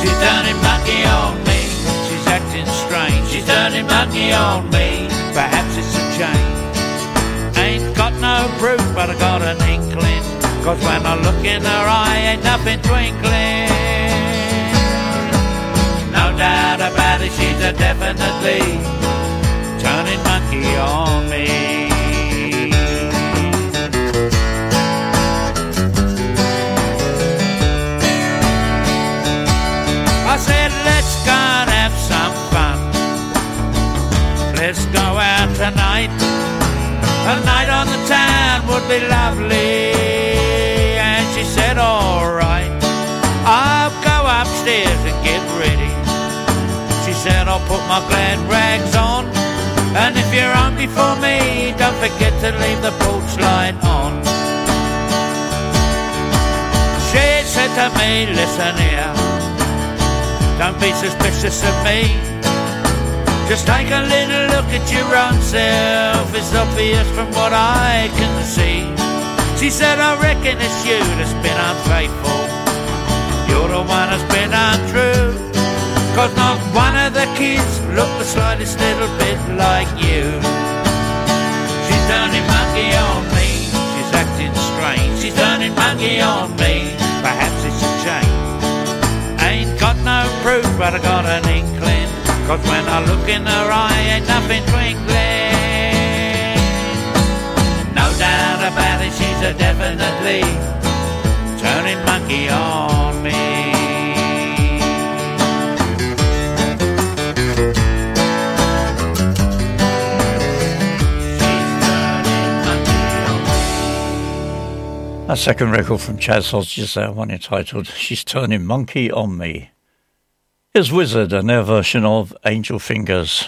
She's turning mucky on me. She's acting strange. She's turning mucky on me. Perhaps it's a change. Ain't got no proof, but I got an inkling. Cause when I look in her eye, ain't nothing twinkling. No doubt about it, she's a definitely turning monkey on me. Would be lovely. And she said, alright, I'll go upstairs and get ready. She said, I'll put my glad rags on. And if you're hungry for me, don't forget to leave the porch light on. She said to me, listen here, don't be suspicious of me. Just take a little look at your own self. It's obvious from what I can see. She said, I reckon it's you that's been unfaithful. You're the one that's been untrue. Cause not one of the kids looked the slightest little bit like you. She's turning monkey on me. She's acting strange. She's turning monkey on me. Perhaps it's a change. Ain't got no proof, but I got an inkling. Cause when I look in her eye, ain't nothing twinkling. No doubt about it, she's a definitely turning monkey on me. She's turning monkey on me. A second record from Chas Hodges there, one entitled She's Turning Monkey on Me. Here's Wizard and their version of Angel Fingers.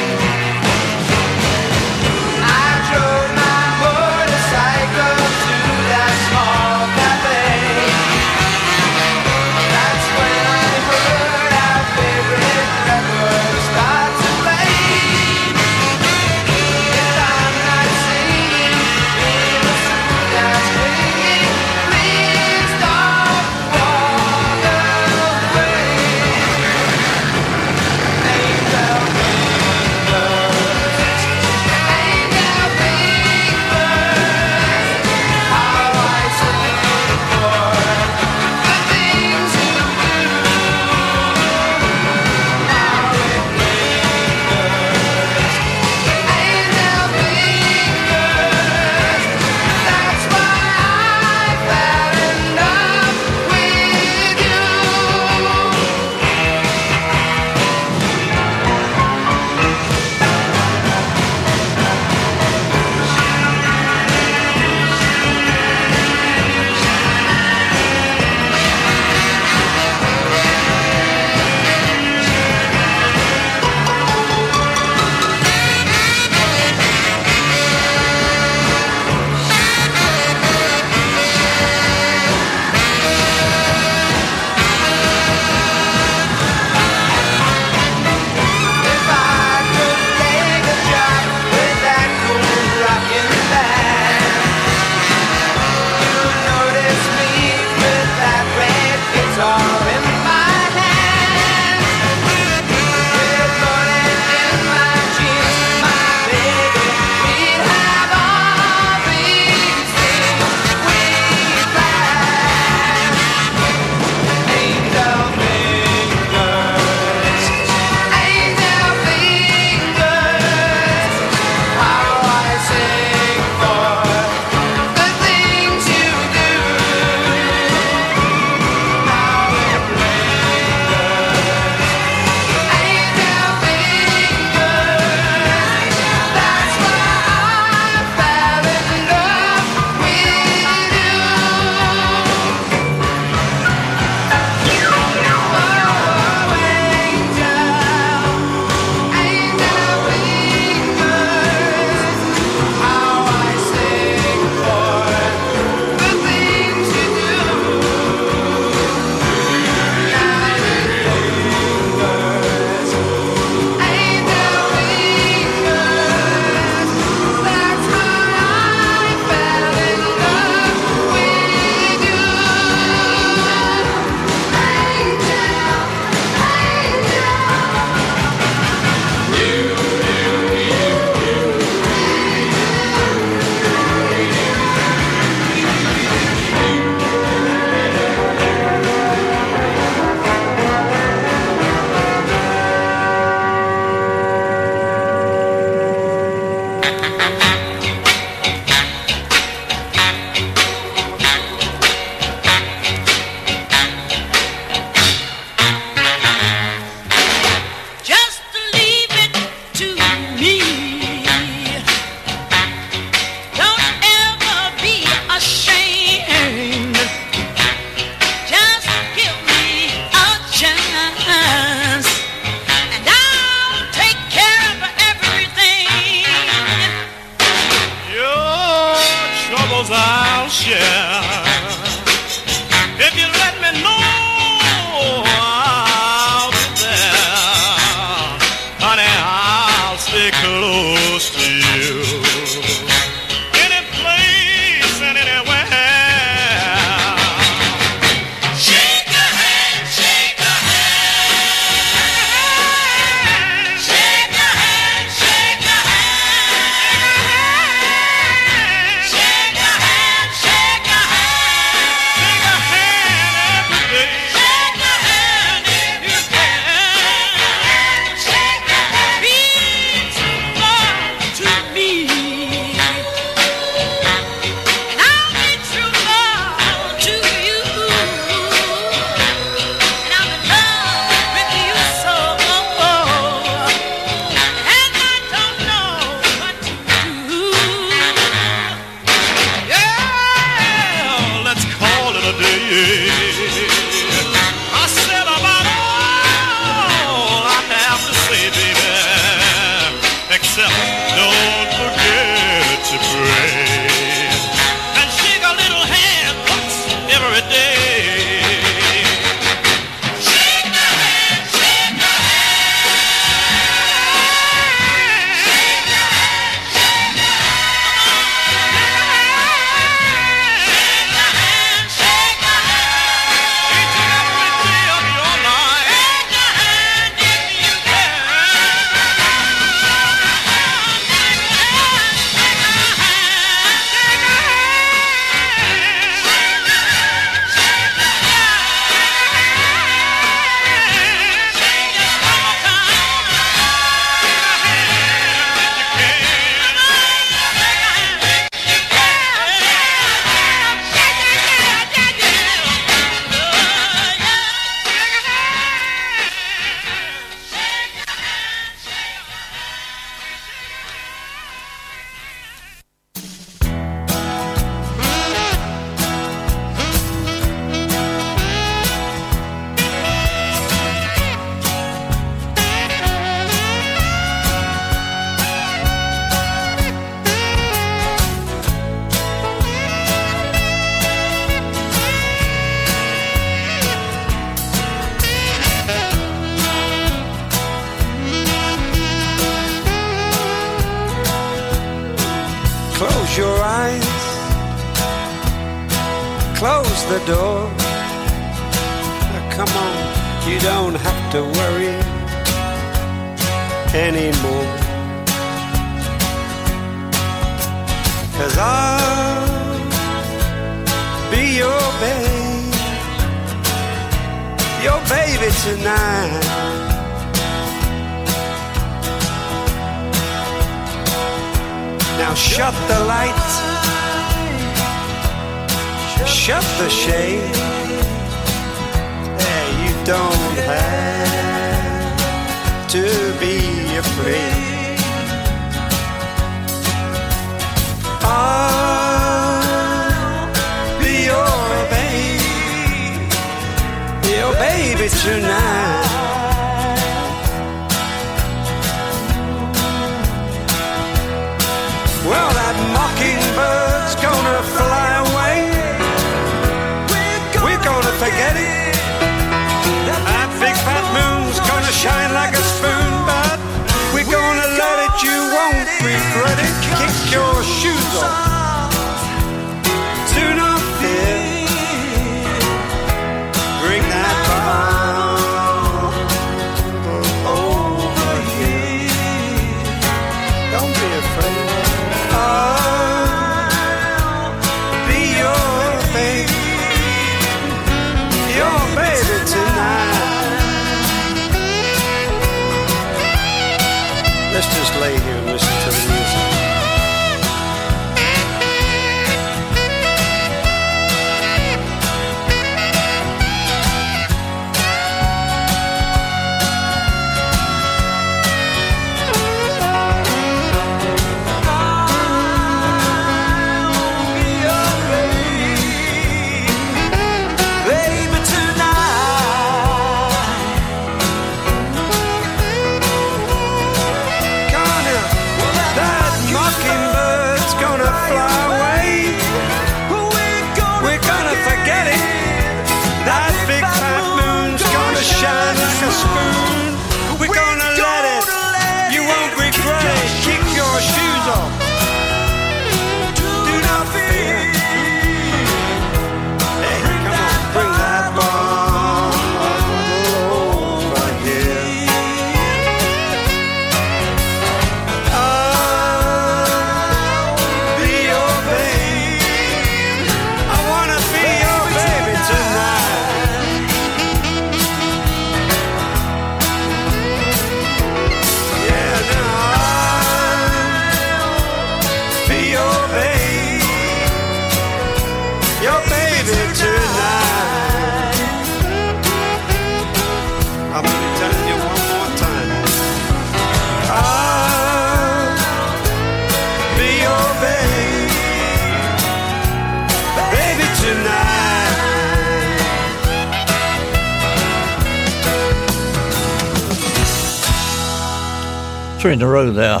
Three in a row there.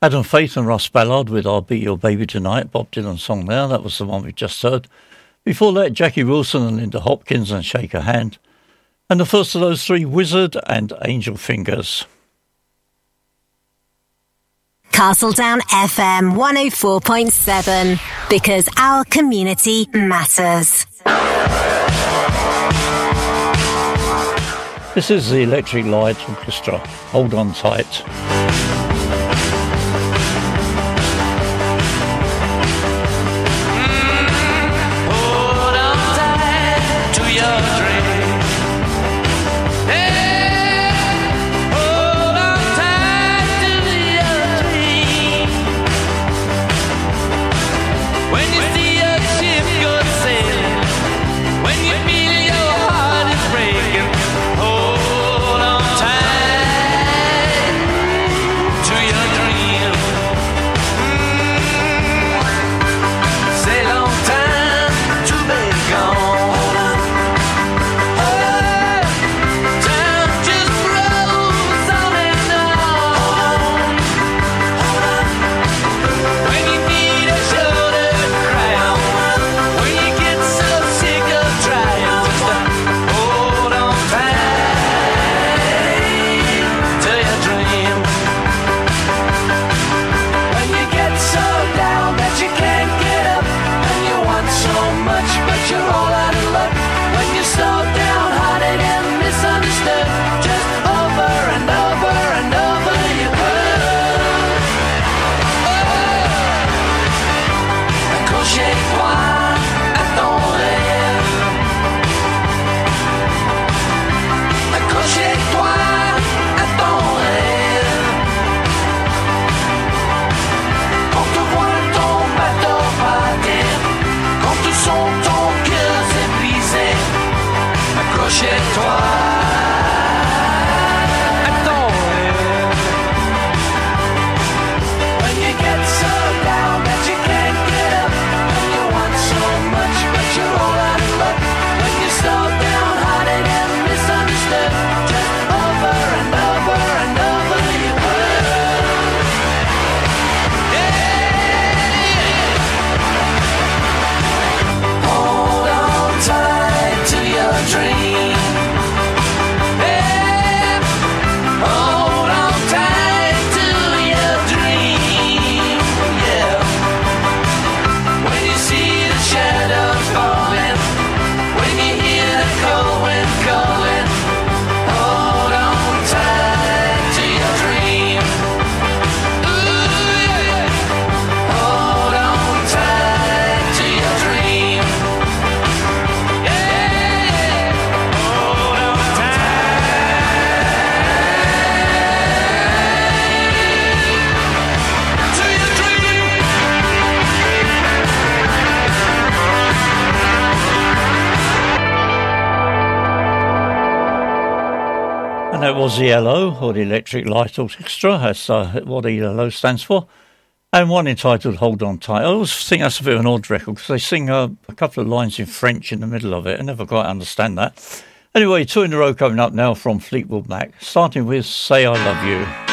Adam Faith and Ross Ballard with I'll Be Your Baby Tonight, Bob Dylan song there. That was the one we just heard. Before that, Jackie Wilson and Linda Hopkins and Shake a Hand. And the first of those three, Wizard and Angel Fingers. Castledown FM 104.7 because our community matters. This is the Electric Light Orchestra. Hold on tight. ELO, or the Electric Light Orchestra. That's uh, what ELO stands for. And one entitled Hold On Tight. I always think that's a bit of an odd record because they sing uh, a couple of lines in French in the middle of it. I never quite understand that. Anyway, two in a row coming up now from Fleetwood Mac, starting with Say I Love You.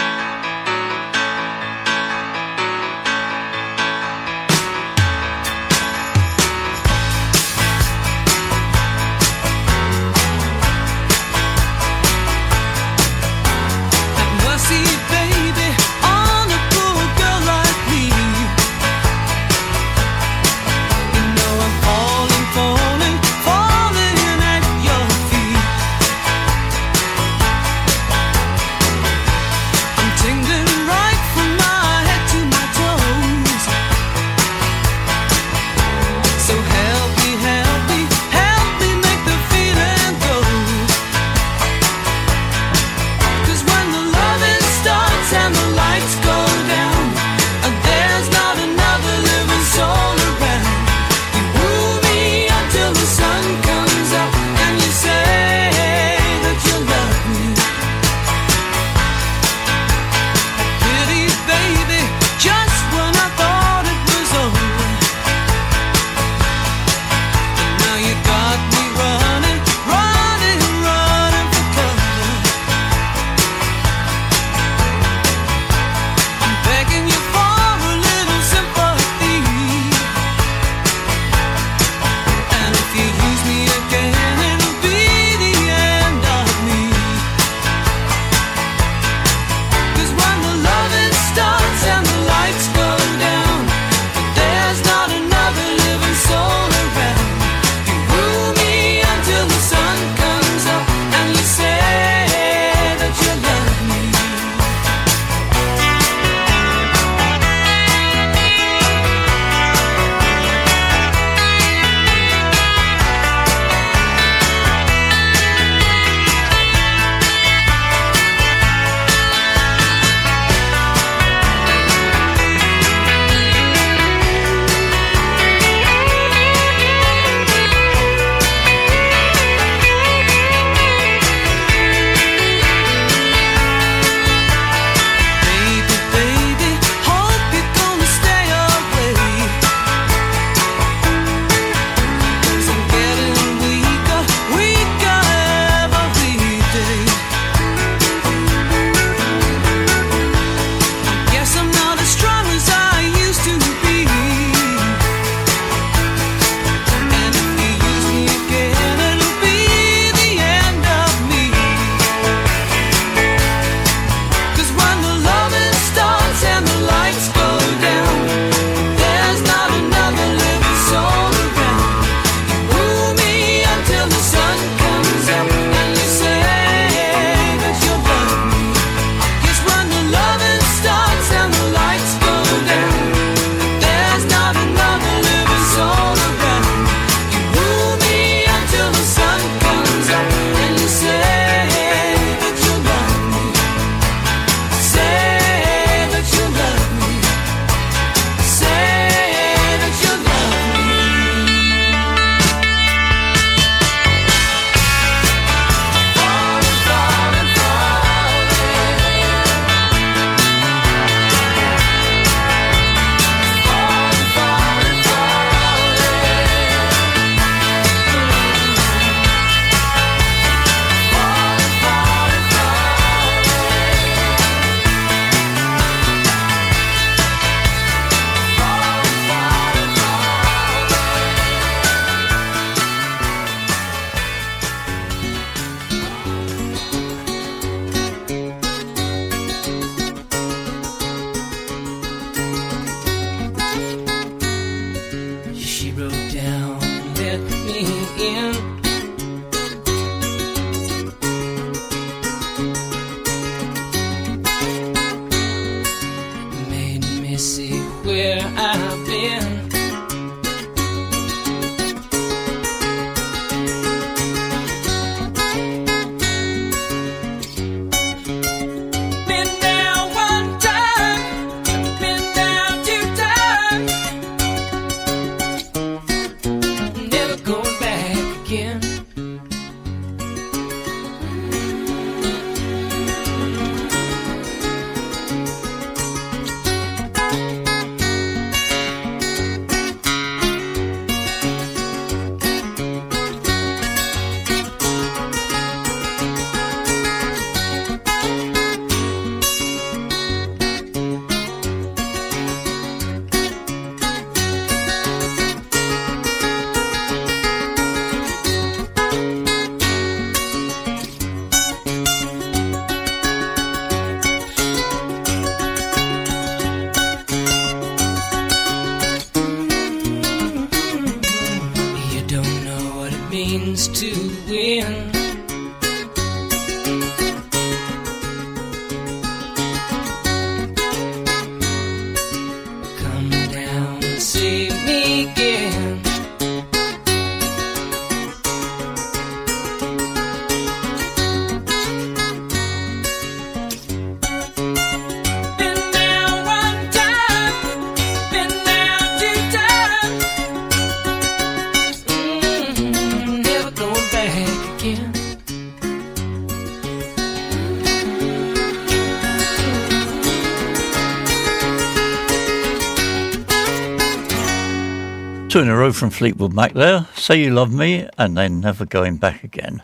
From Fleetwood Mac there. Say You Love Me and then Never Going Back Again.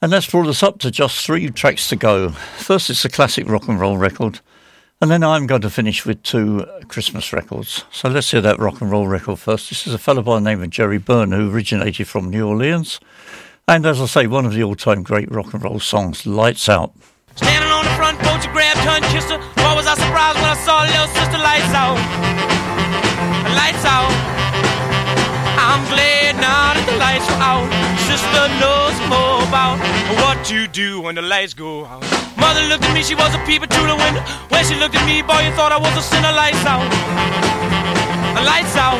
And that's brought us up to just three tracks to go. First, it's a classic rock and roll record. And then I'm going to finish with two Christmas records. So let's hear that rock and roll record first. This is a fellow by the name of Jerry Byrne who originated from New Orleans. And as I say, one of the all time great rock and roll songs, Lights Out. Standing on the front porch, you grabbed her and kissed her. Why was I surprised when I saw little sister lights out? What you do when the lights go out. Mother looked at me, she was a peeping through the window. When she looked at me, boy, you thought I was a sinner. Lights out. Lights out.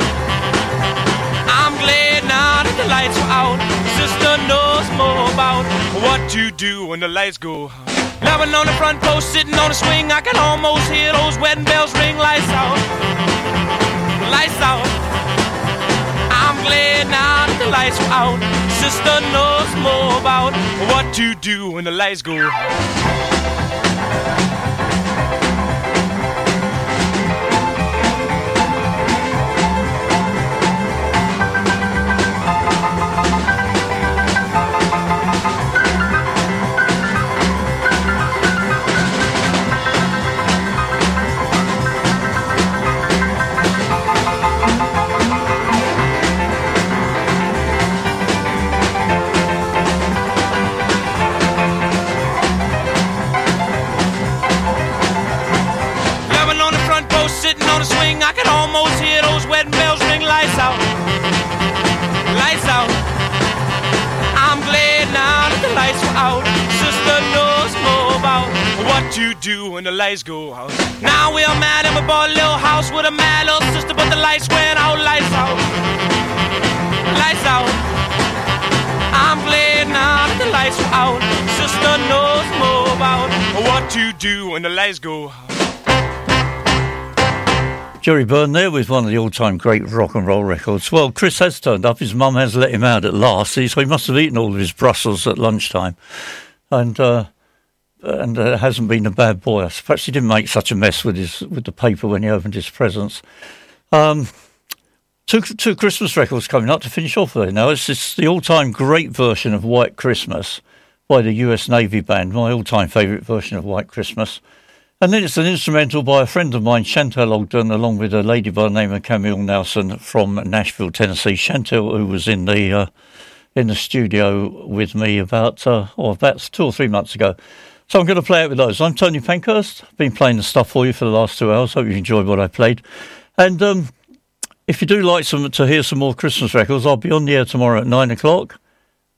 I'm glad now that the lights are out. Sister knows more about what you do when the lights go out. Loving on the front post, sitting on the swing, I can almost hear those wedding bells ring. Lights out, lights out. I'm glad now that the lights are out. Sister knows more about what to do when the lights go. The swing, I can almost hear those wedding bells ring. Lights out, lights out. I'm glad now that the lights are out. Sister knows more about what to do when the lights go out. Now we're mad and we bought a little house with a mad little sister, but the lights went out. Lights out, lights out. I'm glad now that the lights are out. Sister knows more about what to do when the lights go out. Jerry Byrne there with one of the all time great rock and roll records. Well, Chris has turned up. His mum has let him out at last, so he must have eaten all of his Brussels at lunchtime. And uh, and uh, hasn't been a bad boy. Perhaps he didn't make such a mess with his with the paper when he opened his presents. Um, two two Christmas records coming up to finish off there. Now it's, it's the all time great version of White Christmas by the U.S. Navy Band, my all time favourite version of White Christmas. And then it's an instrumental by a friend of mine, Chantel Ogden, along with a lady by the name of Camille Nelson from Nashville, Tennessee. Chantel, who was in the uh, in the studio with me about uh, or about two or three months ago. So I'm going to play it with those. I'm Tony Pankhurst. I've been playing the stuff for you for the last two hours. Hope you enjoyed what I played. And um, if you do like some to hear some more Christmas records, I'll be on the air tomorrow at nine o'clock.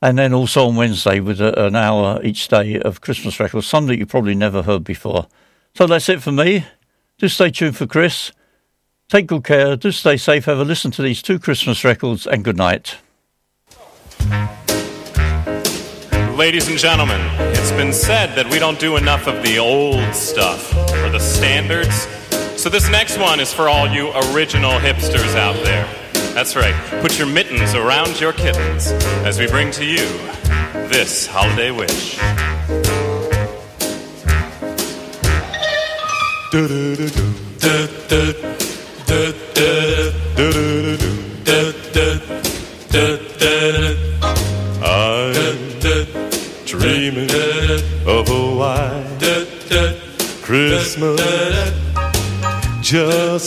And then also on Wednesday with a, an hour each day of Christmas records, some that you probably never heard before. So that's it for me. Do stay tuned for Chris. Take good care, do stay safe, have a listen to these two Christmas records, and good night. Ladies and gentlemen, it's been said that we don't do enough of the old stuff or the standards. So this next one is for all you original hipsters out there. That's right. Put your mittens around your kittens as we bring to you this holiday wish.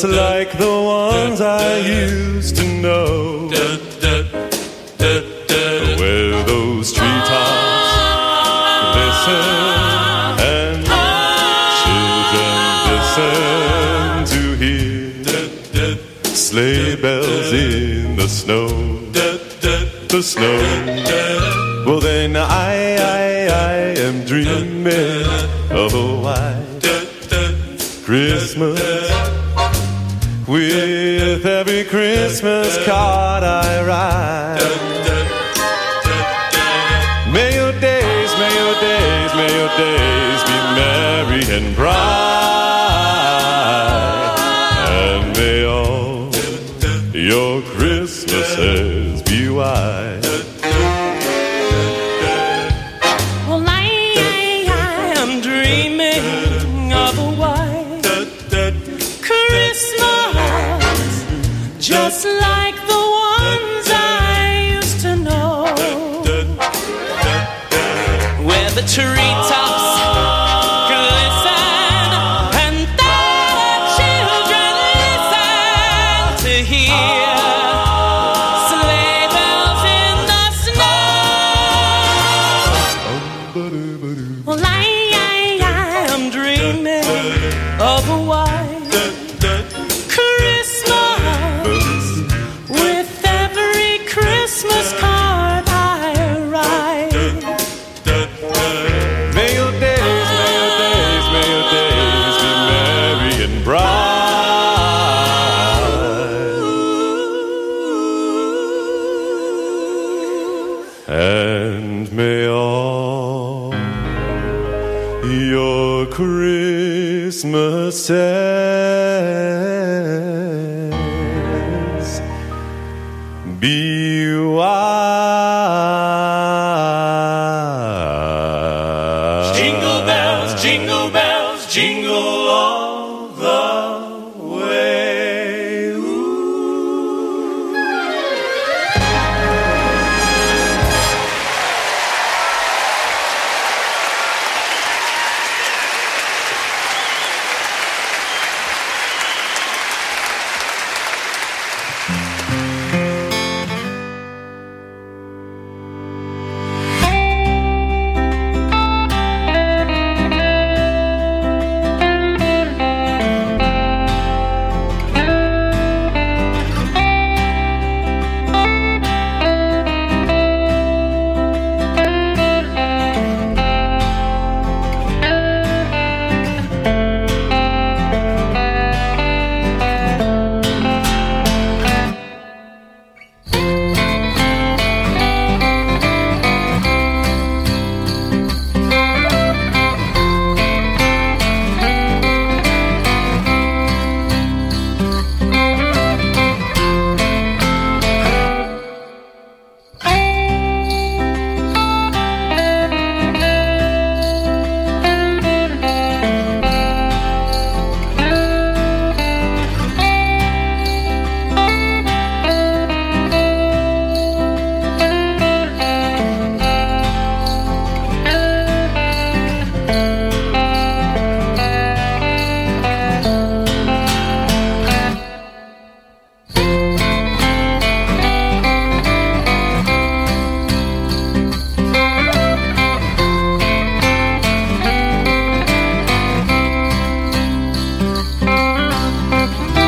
Like the ones I used to know, sleigh bells in the snow, the snow. Well, then I, I, I am dreaming of a white Christmas. With every Christmas card I write.